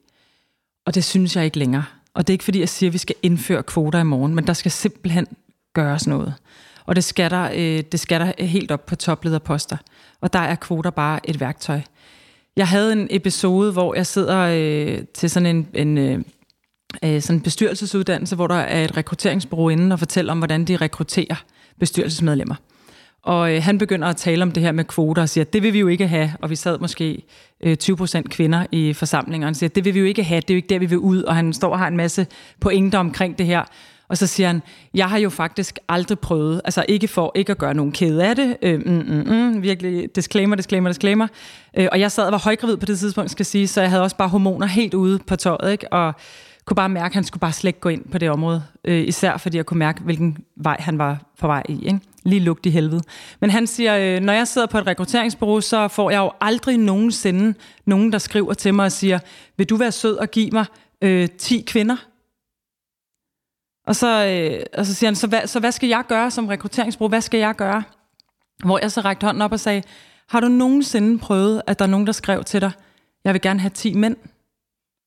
Og det synes jeg ikke længere. Og det er ikke, fordi jeg siger, at vi skal indføre kvoter i morgen, men der skal simpelthen gøres noget. Og det skal der, øh, det skal der helt op på toplederposter. Og der er kvoter bare et værktøj. Jeg havde en episode, hvor jeg sidder øh, til sådan en, en øh, øh, Øh, sådan en bestyrelsesuddannelse, hvor der er et rekrutteringsbureau inden og fortæller om, hvordan de rekrutterer bestyrelsesmedlemmer. Og øh, han begynder at tale om det her med kvoter og siger, at det vil vi jo ikke have. Og vi sad måske øh, 20% kvinder i forsamlingen, og han siger, at det vil vi jo ikke have, det er jo ikke der, vi vil ud. Og han står og har en masse pointer omkring det her. Og så siger han, jeg har jo faktisk aldrig prøvet, altså ikke for ikke at gøre nogen kede af det, øh, mm, mm, mm, virkelig disclaimer, disclaimer, disclaimer. Øh, og jeg sad og var højgravid på det tidspunkt, skal sige, så jeg havde også bare hormoner helt ude på tøjet, ikke? og kunne bare mærke, at han skulle bare slet ikke gå ind på det område. Øh, især fordi jeg kunne mærke, hvilken vej han var på vej i. Ikke? Lige lugt i helvede. Men han siger, øh, når jeg sidder på et rekrutteringsbureau, så får jeg jo aldrig nogensinde nogen, der skriver til mig og siger, vil du være sød og give mig øh, 10 kvinder? Og så, øh, og så siger han, så hvad, så hvad skal jeg gøre som rekrutteringsbureau? Hvad skal jeg gøre? Hvor jeg så rækte hånden op og sagde, har du nogensinde prøvet, at der er nogen, der skrev til dig, jeg vil gerne have 10 mænd?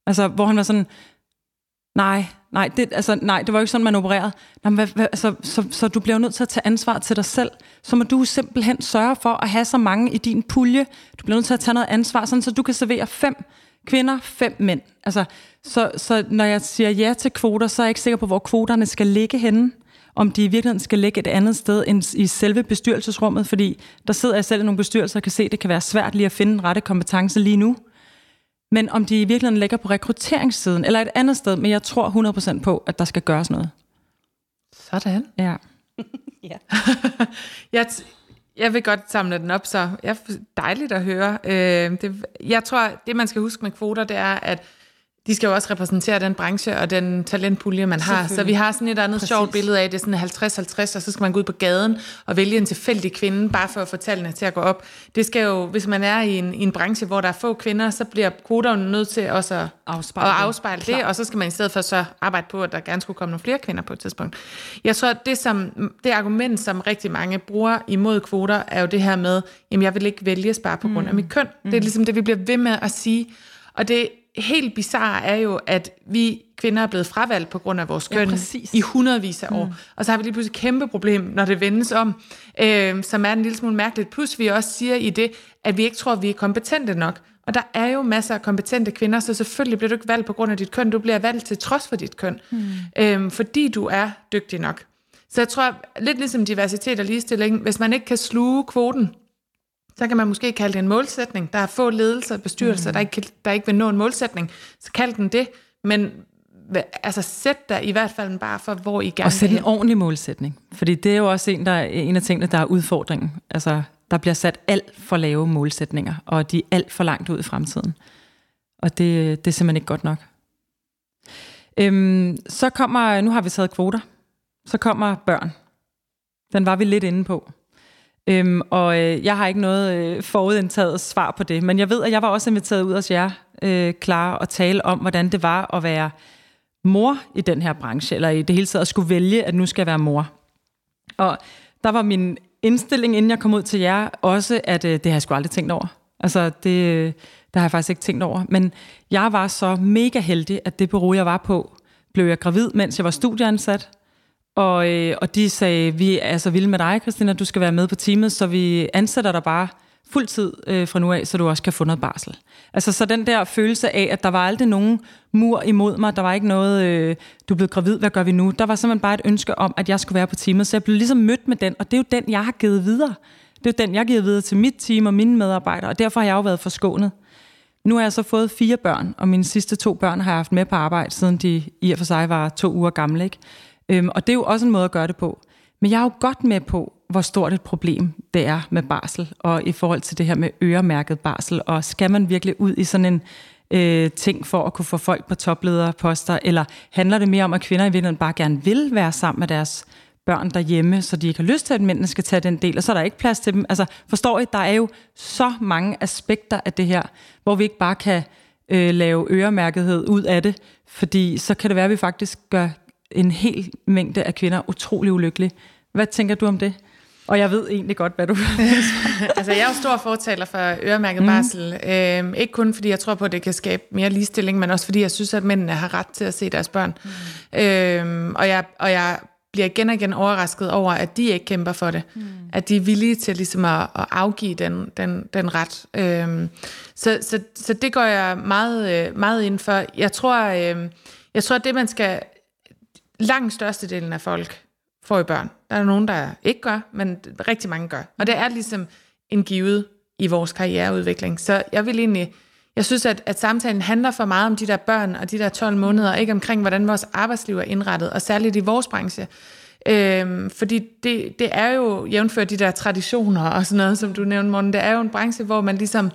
Altså, hvor han var sådan, nej, nej, det, altså, nej, det var jo ikke sådan, man opererede. Nej, hvad, hvad, altså, så, så du bliver nødt til at tage ansvar til dig selv. Så må du simpelthen sørge for at have så mange i din pulje. Du bliver nødt til at tage noget ansvar, sådan, så du kan servere fem kvinder, fem mænd. Altså, så, så når jeg siger ja til kvoter, så er jeg ikke sikker på, hvor kvoterne skal ligge henne. Om de i virkeligheden skal ligge et andet sted end i selve bestyrelsesrummet, fordi der sidder jeg selv i nogle bestyrelser og kan se, at det kan være svært lige at finde den rette kompetence lige nu. Men om de i virkeligheden ligger på rekrutteringssiden eller et andet sted, men jeg tror 100% på, at der skal gøres noget. Sådan. Ja. (laughs) ja. (laughs) jeg, jeg vil godt samle den op, så jeg er dejligt at høre. Øh, det, jeg tror, det man skal huske med kvoter, det er, at de skal jo også repræsentere den branche og den talentpulje, man har. Så vi har sådan et andet Præcis. sjovt billede af, det er sådan 50-50, og så skal man gå ud på gaden og vælge en tilfældig kvinde, bare for at få tallene til at gå op. Det skal jo, hvis man er i en, i en branche, hvor der er få kvinder, så bliver kvoterne nødt til også at afspejle, at afspejle det, og så skal man i stedet for så arbejde på, at der gerne skulle komme nogle flere kvinder på et tidspunkt. Jeg tror, det, som, det argument, som rigtig mange bruger imod kvoter, er jo det her med, jamen jeg vil ikke vælges bare på grund af mm. mit køn. Mm. Det er ligesom det, vi bliver ved med at sige. Og det helt bizarre er jo, at vi kvinder er blevet fravalgt på grund af vores køn ja, i hundredvis af år. Mm. Og så har vi lige pludselig et kæmpe problem, når det vendes om, øh, som er en lille smule mærkeligt. Plus vi også siger i det, at vi ikke tror, at vi er kompetente nok. Og der er jo masser af kompetente kvinder, så selvfølgelig bliver du ikke valgt på grund af dit køn. Du bliver valgt til trods for dit køn, mm. øhm, fordi du er dygtig nok. Så jeg tror, lidt ligesom diversitet og ligestilling, hvis man ikke kan sluge kvoten, så kan man måske kalde det en målsætning. Der er få ledelser og bestyrelser, mm. der, ikke, der ikke vil nå en målsætning. Så kald den det, men altså sæt der i hvert fald bare for, hvor I gerne Og sæt en ordentlig målsætning. Fordi det er jo også en, der, en af tingene, der er udfordringen. Altså, der bliver sat alt for lave målsætninger, og de er alt for langt ud i fremtiden. Og det, det er simpelthen ikke godt nok. Øhm, så kommer, nu har vi taget kvoter, så kommer børn. Den var vi lidt inde på. Øhm, og øh, jeg har ikke noget øh, forudindtaget svar på det, men jeg ved, at jeg var også inviteret ud hos jer, øh, klar og tale om, hvordan det var at være mor i den her branche, eller i det hele taget at skulle vælge, at nu skal jeg være mor. Og der var min indstilling, inden jeg kom ud til jer, også, at øh, det har jeg sgu aldrig tænkt over. Altså, det, øh, det har jeg faktisk ikke tænkt over. Men jeg var så mega heldig, at det bureau, jeg var på, blev jeg gravid, mens jeg var studieansat. Og, øh, og de sagde, vi er så vilde med dig, Christina, du skal være med på teamet, så vi ansætter dig bare fuld tid øh, fra nu af, så du også kan få noget barsel. Altså så den der følelse af, at der var aldrig nogen mur imod mig, der var ikke noget, øh, du er blevet gravid, hvad gør vi nu? Der var simpelthen bare et ønske om, at jeg skulle være på teamet, så jeg blev ligesom mødt med den, og det er jo den, jeg har givet videre. Det er jo den, jeg har givet videre til mit team og mine medarbejdere, og derfor har jeg jo været forskånet. Nu har jeg så fået fire børn, og mine sidste to børn har jeg haft med på arbejde, siden de i og for sig var to uger gamle. Ikke? Øhm, og det er jo også en måde at gøre det på. Men jeg er jo godt med på, hvor stort et problem det er med barsel, og i forhold til det her med øremærket barsel, og skal man virkelig ud i sådan en øh, ting for at kunne få folk på toplederposter, eller handler det mere om, at kvinder i virkeligheden bare gerne vil være sammen med deres børn derhjemme, så de ikke har lyst til, at mændene skal tage den del, og så er der ikke plads til dem. Altså, forstår I, der er jo så mange aspekter af det her, hvor vi ikke bare kan øh, lave øremærkethed ud af det, fordi så kan det være, at vi faktisk gør en hel mængde af kvinder utrolig ulykkelige. Hvad tænker du om det? Og jeg ved egentlig godt, hvad du (laughs) Altså, jeg er jo stor fortaler for øremærket mm. barsel. Øhm, ikke kun fordi jeg tror på, at det kan skabe mere ligestilling, men også fordi jeg synes, at mændene har ret til at se deres børn. Mm. Øhm, og, jeg, og jeg bliver igen og igen overrasket over, at de ikke kæmper for det. Mm. At de er villige til ligesom at, at afgive den, den, den ret. Øhm, så, så, så det går jeg meget, øh, meget ind for. Jeg tror, øh, jeg tror, at det man skal... Langt størstedelen af folk får jo børn. Der er nogen, der ikke gør, men rigtig mange gør. Og det er ligesom en givet i vores karriereudvikling. Så jeg vil egentlig, jeg synes, at, at samtalen handler for meget om de der børn og de der 12 måneder, og ikke omkring, hvordan vores arbejdsliv er indrettet, og særligt i vores branche. Øhm, fordi det, det er jo jævnført de der traditioner og sådan noget, som du nævnte, Morten. Det er jo en branche, hvor man ligesom øh,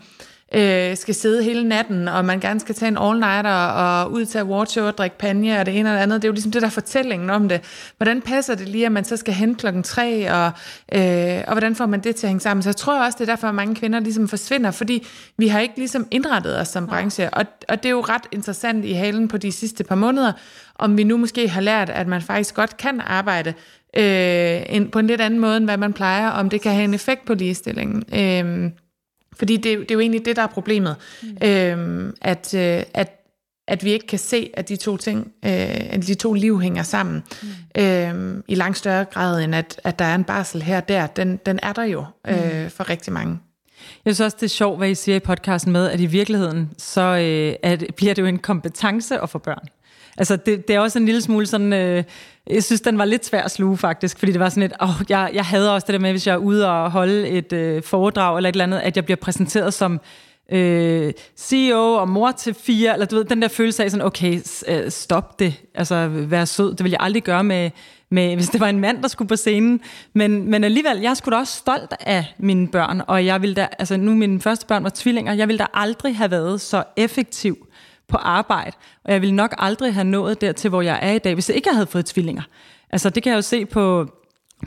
skal sidde hele natten, og man gerne skal tage en all-nighter og ud til awardshow og drikke panje og det ene og det andet. Det er jo ligesom det der fortællingen om det. Hvordan passer det lige, at man så skal hen klokken tre, og, øh, og hvordan får man det til at hænge sammen? Så jeg tror også, det er derfor, at mange kvinder ligesom forsvinder, fordi vi har ikke ligesom indrettet os som branche. Og, og det er jo ret interessant i halen på de sidste par måneder, om vi nu måske har lært, at man faktisk godt kan arbejde øh, en, på en lidt anden måde, end hvad man plejer, om det kan have en effekt på ligestillingen. Øh, fordi det, det er jo egentlig det, der er problemet. Mm. Øhm, at, øh, at, at vi ikke kan se, at de to ting, øh, at de to liv hænger sammen mm. øhm, i langt større grad, end at, at der er en barsel her og der. Den, den er der jo øh, mm. for rigtig mange. Jeg synes også, det er sjovt, hvad I siger i podcasten med, at i virkeligheden, så øh, at, bliver det jo en kompetence at få børn. Altså, det, det er også en lille smule sådan... Øh, jeg synes, den var lidt svær at sluge faktisk, fordi det var sådan et, åh, jeg, jeg havde også det der med, hvis jeg er ude og holde et øh, foredrag eller et eller andet, at jeg bliver præsenteret som øh, CEO og mor til fire, eller du ved, den der følelse af sådan, okay, øh, stop det, altså vær sød, det vil jeg aldrig gøre med, med, hvis det var en mand, der skulle på scenen. Men, men alligevel, jeg skulle da også stolt af mine børn, og jeg ville da, altså nu mine første børn var tvillinger, jeg ville da aldrig have været så effektiv på arbejde. Og jeg ville nok aldrig have nået dertil, hvor jeg er i dag, hvis jeg ikke havde fået tvillinger. Altså det kan jeg jo se på,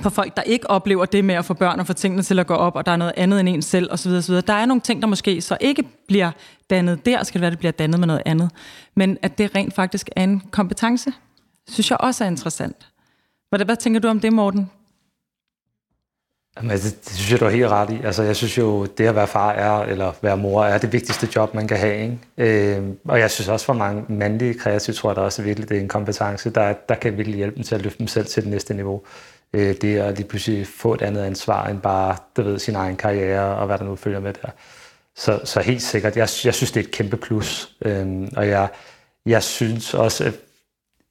på folk, der ikke oplever det med at få børn og få tingene til at gå op, og der er noget andet end en selv osv. osv. Der er nogle ting, der måske så ikke bliver dannet der, skal det være, det bliver dannet med noget andet. Men at det rent faktisk er en kompetence, synes jeg også er interessant. Hvad, hvad tænker du om det, Morten? Jamen, det, det synes jeg, du er helt ret i. Altså, jeg synes jo, det at være far er, eller være mor er det vigtigste job, man kan have. Ikke? Øh, og jeg synes også, for mange mandlige kreative, tror jeg der også virkelig, det er en kompetence, der, der kan virkelig hjælpe dem til at løfte dem selv til det næste niveau. Øh, det at lige pludselig få et andet ansvar, end bare, du ved, sin egen karriere, og hvad der nu følger med der. Så, så helt sikkert, jeg, jeg synes, det er et kæmpe plus. Øh, og jeg, jeg synes også, at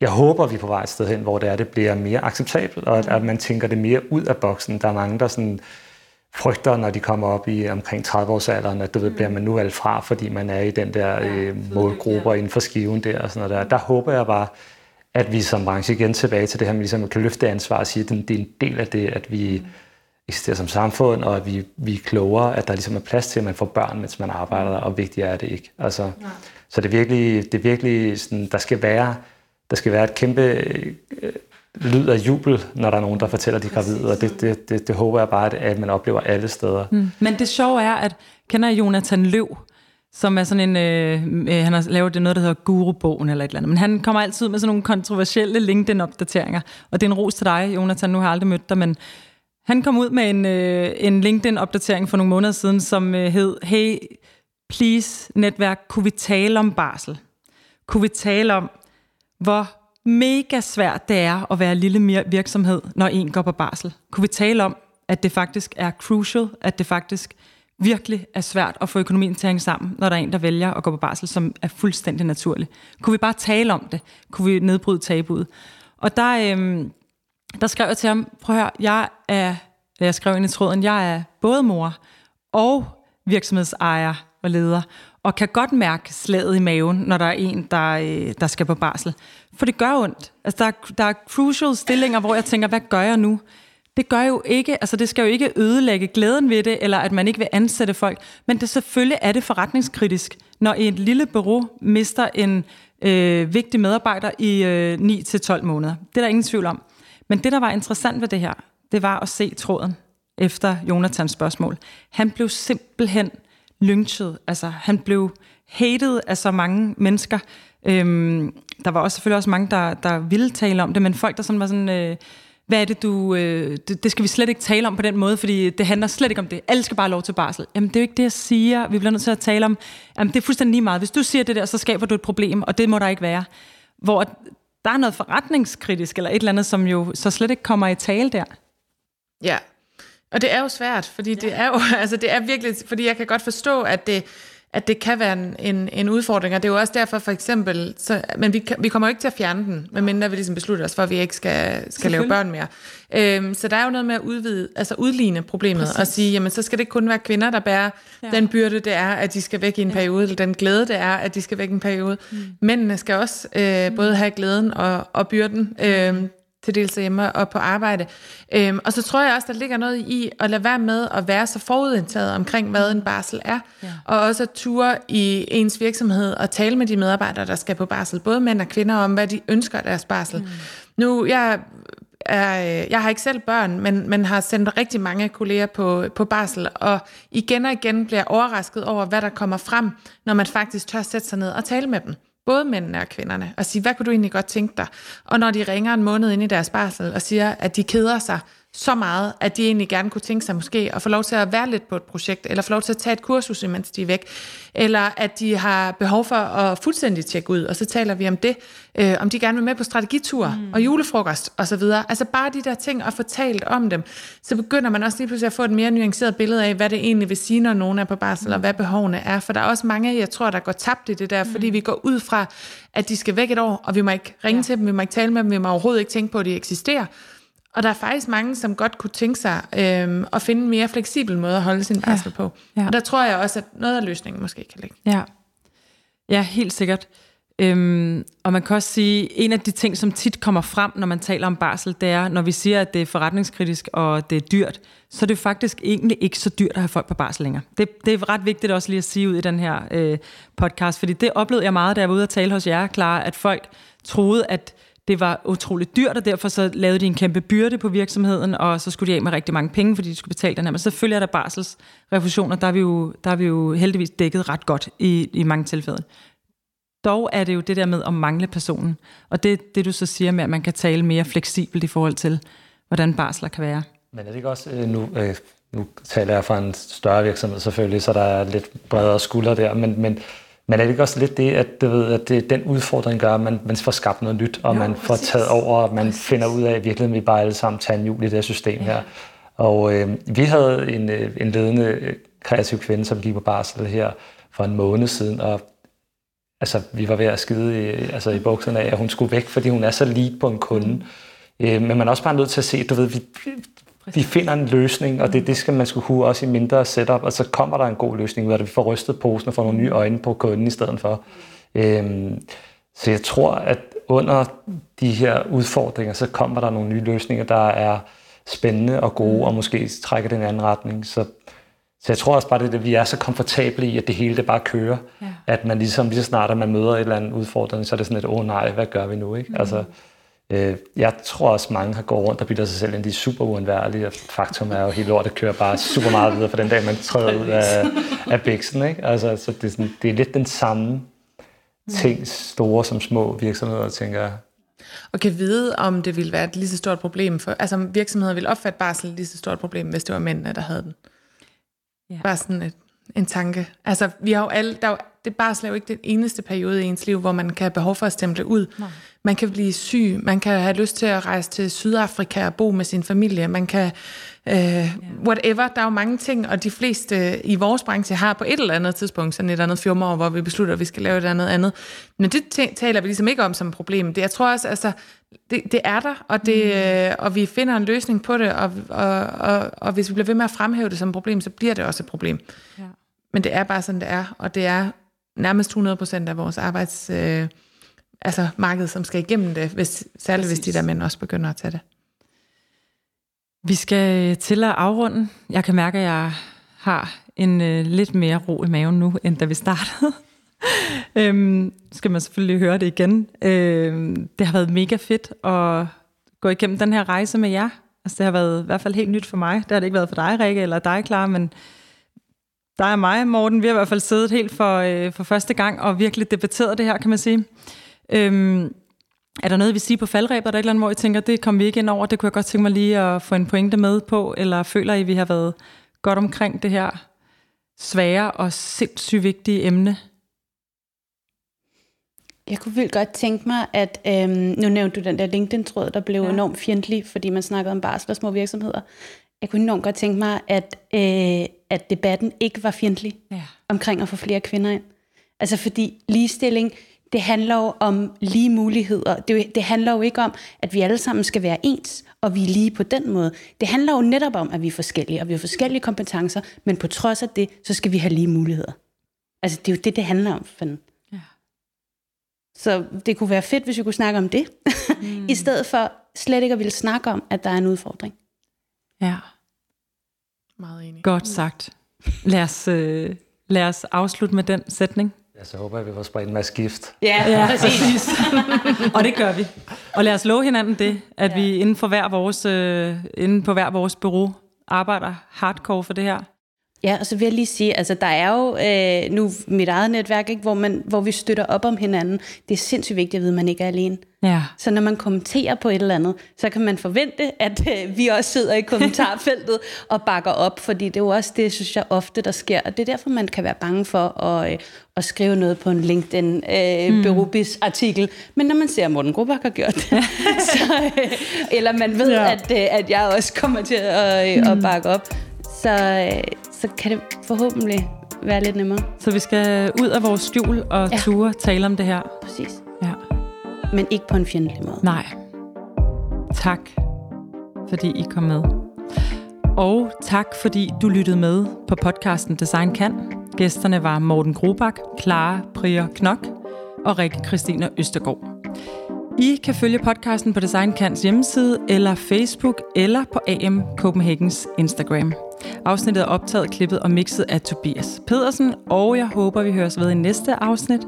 jeg håber, vi er på vej et sted hen, hvor det er, det bliver mere acceptabelt, og at, man tænker det mere ud af boksen. Der er mange, der sådan frygter, når de kommer op i omkring 30-årsalderen, at du ved, bliver man nu valgt fra, fordi man er i den der øh, målgrupper inden for skiven der og sådan noget der. Der håber jeg bare, at vi som branche igen tilbage til det her, at vi ligesom kan løfte ansvar og sige, at det er en del af det, at vi eksisterer som samfund, og at vi, vi er klogere, at der ligesom er plads til, at man får børn, mens man arbejder, og vigtigere er det ikke. Altså, så det er virkelig, det er virkelig sådan, der skal være der skal være et kæmpe øh, lyd af jubel, når der er nogen, der fortæller, de er gravide, og det, det, det, det håber jeg bare, at man oplever alle steder. Mm. Men det sjove er, at kender Jonathan Løv, som er sådan en, øh, øh, han har lavet noget, der hedder Guru-bogen eller et eller andet, men han kommer altid med sådan nogle kontroversielle LinkedIn-opdateringer, og det er en ros til dig, Jonathan, nu har jeg aldrig mødt dig, men han kom ud med en, øh, en LinkedIn-opdatering for nogle måneder siden, som øh, hed, hey, please, netværk, kunne vi tale om barsel? Kunne vi tale om, hvor mega svært det er at være en lille virksomhed, når en går på barsel. Kunne vi tale om, at det faktisk er crucial, at det faktisk virkelig er svært at få økonomien til at hænge sammen, når der er en, der vælger at gå på barsel, som er fuldstændig naturlig. Kunne vi bare tale om det? Kunne vi nedbryde tabuet? Og der, øhm, der skrev jeg til ham, prøv at høre, jeg er, jeg skrev ind i tråden, jeg er både mor og virksomhedsejer og leder, og kan godt mærke slaget i maven, når der er en, der, øh, der skal på barsel. For det gør ondt. Altså, der, er, der er crucial stillinger, hvor jeg tænker, hvad gør jeg nu? Det gør jo ikke, altså det skal jo ikke ødelægge glæden ved det, eller at man ikke vil ansætte folk, men det selvfølgelig er det forretningskritisk, når et lille bureau mister en øh, vigtig medarbejder i øh, 9-12 måneder. Det er der ingen tvivl om. Men det, der var interessant ved det her, det var at se tråden efter Jonathans spørgsmål. Han blev simpelthen lynchet. Altså, han blev hated af så mange mennesker. Øhm, der var også selvfølgelig også mange, der, der ville tale om det, men folk, der sådan var sådan... Øh, hvad er det, du... Øh, det, det skal vi slet ikke tale om på den måde, fordi det handler slet ikke om det. Alle skal bare have lov til barsel. Jamen, det er jo ikke det, jeg siger. Vi bliver nødt til at tale om... Jamen, det er fuldstændig lige meget. Hvis du siger det der, så skaber du et problem, og det må der ikke være. Hvor der er noget forretningskritisk, eller et eller andet, som jo så slet ikke kommer i tale der. Ja, og det er jo svært, fordi ja. det er jo, (laughs) altså det er virkelig, fordi jeg kan godt forstå, at det, at det kan være en, en, en udfordring, og det er jo også derfor for eksempel, så, men vi, vi kommer jo ikke til at fjerne den, medmindre vi ligesom beslutter os for, at vi ikke skal, skal lave børn mere. Øhm, så der er jo noget med at udvide, altså udligne problemet, Præcis. og sige, jamen så skal det ikke kun være kvinder, der bærer ja. den byrde, det er, at de skal væk i en ja. periode, eller den glæde, det er, at de skal væk i en periode. Mm. Mændene skal også øh, både have glæden og, og byrden. Øh, til dels hjemme og på arbejde. Øhm, og så tror jeg også, der ligger noget i at lade være med at være så forudindtaget omkring, hvad en barsel er. Ja. Og også at ture i ens virksomhed og tale med de medarbejdere, der skal på barsel, både mænd og kvinder, om hvad de ønsker deres barsel. Mm. Nu, jeg er, jeg har ikke selv børn, men, men har sendt rigtig mange kolleger på, på barsel, og igen og igen bliver overrasket over, hvad der kommer frem, når man faktisk tør sætte sig ned og tale med dem både mændene og kvinderne, og sige, hvad kunne du egentlig godt tænke dig? Og når de ringer en måned ind i deres barsel og siger, at de keder sig, så meget, at de egentlig gerne kunne tænke sig måske at få lov til at være lidt på et projekt, eller få lov til at tage et kursus, mens de er væk, eller at de har behov for at fuldstændig tjekke ud, og så taler vi om det, øh, om de gerne vil med på strategitur mm. og julefrokost og så videre. Altså bare de der ting og få talt om dem, så begynder man også lige pludselig at få et mere nuanceret billede af, hvad det egentlig vil sige, når nogen er på barsel, mm. og hvad behovene er. For der er også mange, jeg tror, der går tabt i det der, mm. fordi vi går ud fra, at de skal væk et år, og vi må ikke ringe ja. til dem, vi må ikke tale med dem, vi må overhovedet ikke tænke på, at de eksisterer. Og der er faktisk mange, som godt kunne tænke sig øh, at finde en mere fleksibel måde at holde sin barsel ja. på. Ja. Og der tror jeg også, at noget af løsningen måske kan ligge. Ja, ja helt sikkert. Øhm, og man kan også sige, en af de ting, som tit kommer frem, når man taler om barsel, det er, når vi siger, at det er forretningskritisk og det er dyrt, så er det faktisk egentlig ikke så dyrt at have folk på barsel længere. Det, det er ret vigtigt også lige at sige ud i den her øh, podcast, fordi det oplevede jeg meget, da jeg var ude og tale hos jer, klar, at folk troede, at det var utroligt dyrt, og derfor så lavede de en kæmpe byrde på virksomheden, og så skulle de af med rigtig mange penge, fordi de skulle betale den her. Men selvfølgelig er der barselsrefusioner, der er vi jo, der er vi jo heldigvis dækket ret godt i, i mange tilfælde. Dog er det jo det der med at mangle personen, og det det du så siger med, at man kan tale mere fleksibelt i forhold til, hvordan barsler kan være. Men er det ikke også, øh, nu, øh, nu taler jeg fra en større virksomhed selvfølgelig, så der er lidt bredere skuldre der, men, men, men er det ikke også lidt det, at, du ved, at det, den udfordring gør, at man, man får skabt noget nyt, og jo, man får præcis. taget over, og man finder ud af, at virkelig vi bare alle sammen tager en jul i det her system ja. her. Og øh, vi havde en, øh, en ledende øh, kreativ kvinde, som gik på barsel her for en måned siden, og altså, vi var ved at skide i, altså, i bukserne af, at hun skulle væk, fordi hun er så lige på en kunde. Øh, men man er også bare nødt til at se, du ved, vi, vi finder en løsning, og det, det skal man skulle kunne også i mindre setup, og så kommer der en god løsning det. Vi får rystet posen og får nogle nye øjne på kunden i stedet for. Øhm, så jeg tror, at under de her udfordringer, så kommer der nogle nye løsninger, der er spændende og gode, og måske trækker den anden retning. Så, så jeg tror også bare, det, at vi er så komfortable i, at det hele det bare kører. Ja. At man ligesom lige så snart, at man møder et eller andet udfordring, så er det sådan et, åh oh, nej, hvad gør vi nu? Ikke? Mm. Altså, Øh, jeg tror også, mange har gået rundt og bilder sig selv ind, de er super uundværlige, og faktum er jo helt lortet kører bare super meget videre for den dag, man træder ud af, af bæksen. Ikke? Altså, så det, er sådan, det er lidt den samme ting, store som små virksomheder, tænker jeg. Og kan vide, om det ville være et lige så stort problem for, altså om virksomheder ville opfatte barsel lige så stort problem, hvis det var mændene, der havde den. Ja. Bare sådan et, en tanke. Altså, vi har jo alle, der er jo, det barsel er jo ikke den eneste periode i ens liv, hvor man kan have behov for at stemple ud. Nej. Man kan blive syg, man kan have lyst til at rejse til Sydafrika og bo med sin familie, man kan øh, yeah. whatever. Der er jo mange ting, og de fleste i vores branche har på et eller andet tidspunkt sådan et andet firmaår, hvor vi beslutter, at vi skal lave et andet andet. Men det taler vi ligesom ikke om som et problem. Det, jeg tror også, altså, det, det er der, og, det, mm. øh, og vi finder en løsning på det, og, og, og, og hvis vi bliver ved med at fremhæve det som et problem, så bliver det også et problem. Ja. Men det er bare sådan, det er, og det er nærmest 100% af vores arbejds... Øh, altså markedet, som skal igennem det, hvis, særligt Præcis. hvis de der mænd også begynder at tage det. Vi skal til at afrunde. Jeg kan mærke, at jeg har en øh, lidt mere ro i maven nu, end da vi startede. (laughs) øhm, skal man selvfølgelig høre det igen. Øhm, det har været mega fedt at gå igennem den her rejse med jer. Altså, det har været i hvert fald helt nyt for mig. Det har det ikke været for dig, Rikke, eller dig, klar, men dig og mig, Morten, vi har i hvert fald siddet helt for, øh, for første gang og virkelig debatteret det her, kan man sige. Øhm, er der noget, vi siger på faldrebet, er der et eller andet, hvor I tænker, det kom vi ikke ind over, det kunne jeg godt tænke mig lige at få en pointe med på, eller føler I, at vi har været godt omkring det her svære og sindssygt vigtige emne? Jeg kunne vildt godt tænke mig, at øhm, nu nævnte du den der LinkedIn-tråd, der blev ja. enormt fjendtlig, fordi man snakkede om barsel og små virksomheder. Jeg kunne enormt godt tænke mig, at, øh, at debatten ikke var fjendtlig ja. omkring at få flere kvinder ind. Altså fordi ligestilling, det handler jo om lige muligheder. Det, det handler jo ikke om, at vi alle sammen skal være ens, og vi er lige på den måde. Det handler jo netop om, at vi er forskellige, og vi har forskellige kompetencer, men på trods af det, så skal vi have lige muligheder. Altså, det er jo det, det handler om. For ja. Så det kunne være fedt, hvis vi kunne snakke om det, (laughs) mm. i stedet for slet ikke at ville snakke om, at der er en udfordring. Ja. Meget enig. Godt sagt. Lad os, øh, lad os afslutte med den sætning. Ja, så håber jeg, vi får spredt en masse gift. Ja, ja præcis. og det gør vi. Og lad os love hinanden det, at ja. vi inden, for hver vores, øh, inden på hver vores bureau arbejder hardcore for det her. Ja, og så vil jeg lige sige, altså der er jo øh, nu mit eget netværk, ikke, hvor, man, hvor vi støtter op om hinanden. Det er sindssygt vigtigt at vide, at man ikke er alene. Ja. Så når man kommenterer på et eller andet, så kan man forvente, at øh, vi også sidder i kommentarfeltet (laughs) og bakker op, fordi det er jo også det, synes jeg ofte, der sker. Og det er derfor, man kan være bange for at, øh, at skrive noget på en LinkedIn øh, mm. Berubis artikel. Men når man ser, at Morten Grubak har gjort det, (laughs) så, øh, eller man ved, ja. at, øh, at jeg også kommer til at, øh, mm. at bakke op, så, øh, så kan det forhåbentlig være lidt nemmere. Så vi skal ud af vores skjul og ja. ture tale om det her. Præcis. Ja. Men ikke på en fjendtlig måde. Nej. Tak, fordi I kom med. Og tak, fordi du lyttede med på podcasten Design Kan. Gæsterne var Morten Grobak, Clara Prier Knok og Rikke Christina Østergaard. I kan følge podcasten på DesignKans hjemmeside, eller Facebook, eller på AM Copenhagens Instagram. Afsnittet er optaget, klippet og mixet af Tobias Pedersen, og jeg håber, vi høres ved i næste afsnit,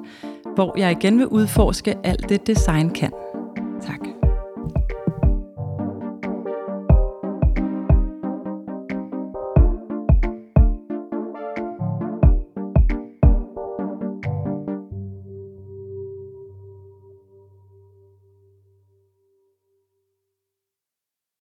hvor jeg igen vil udforske alt det design kan.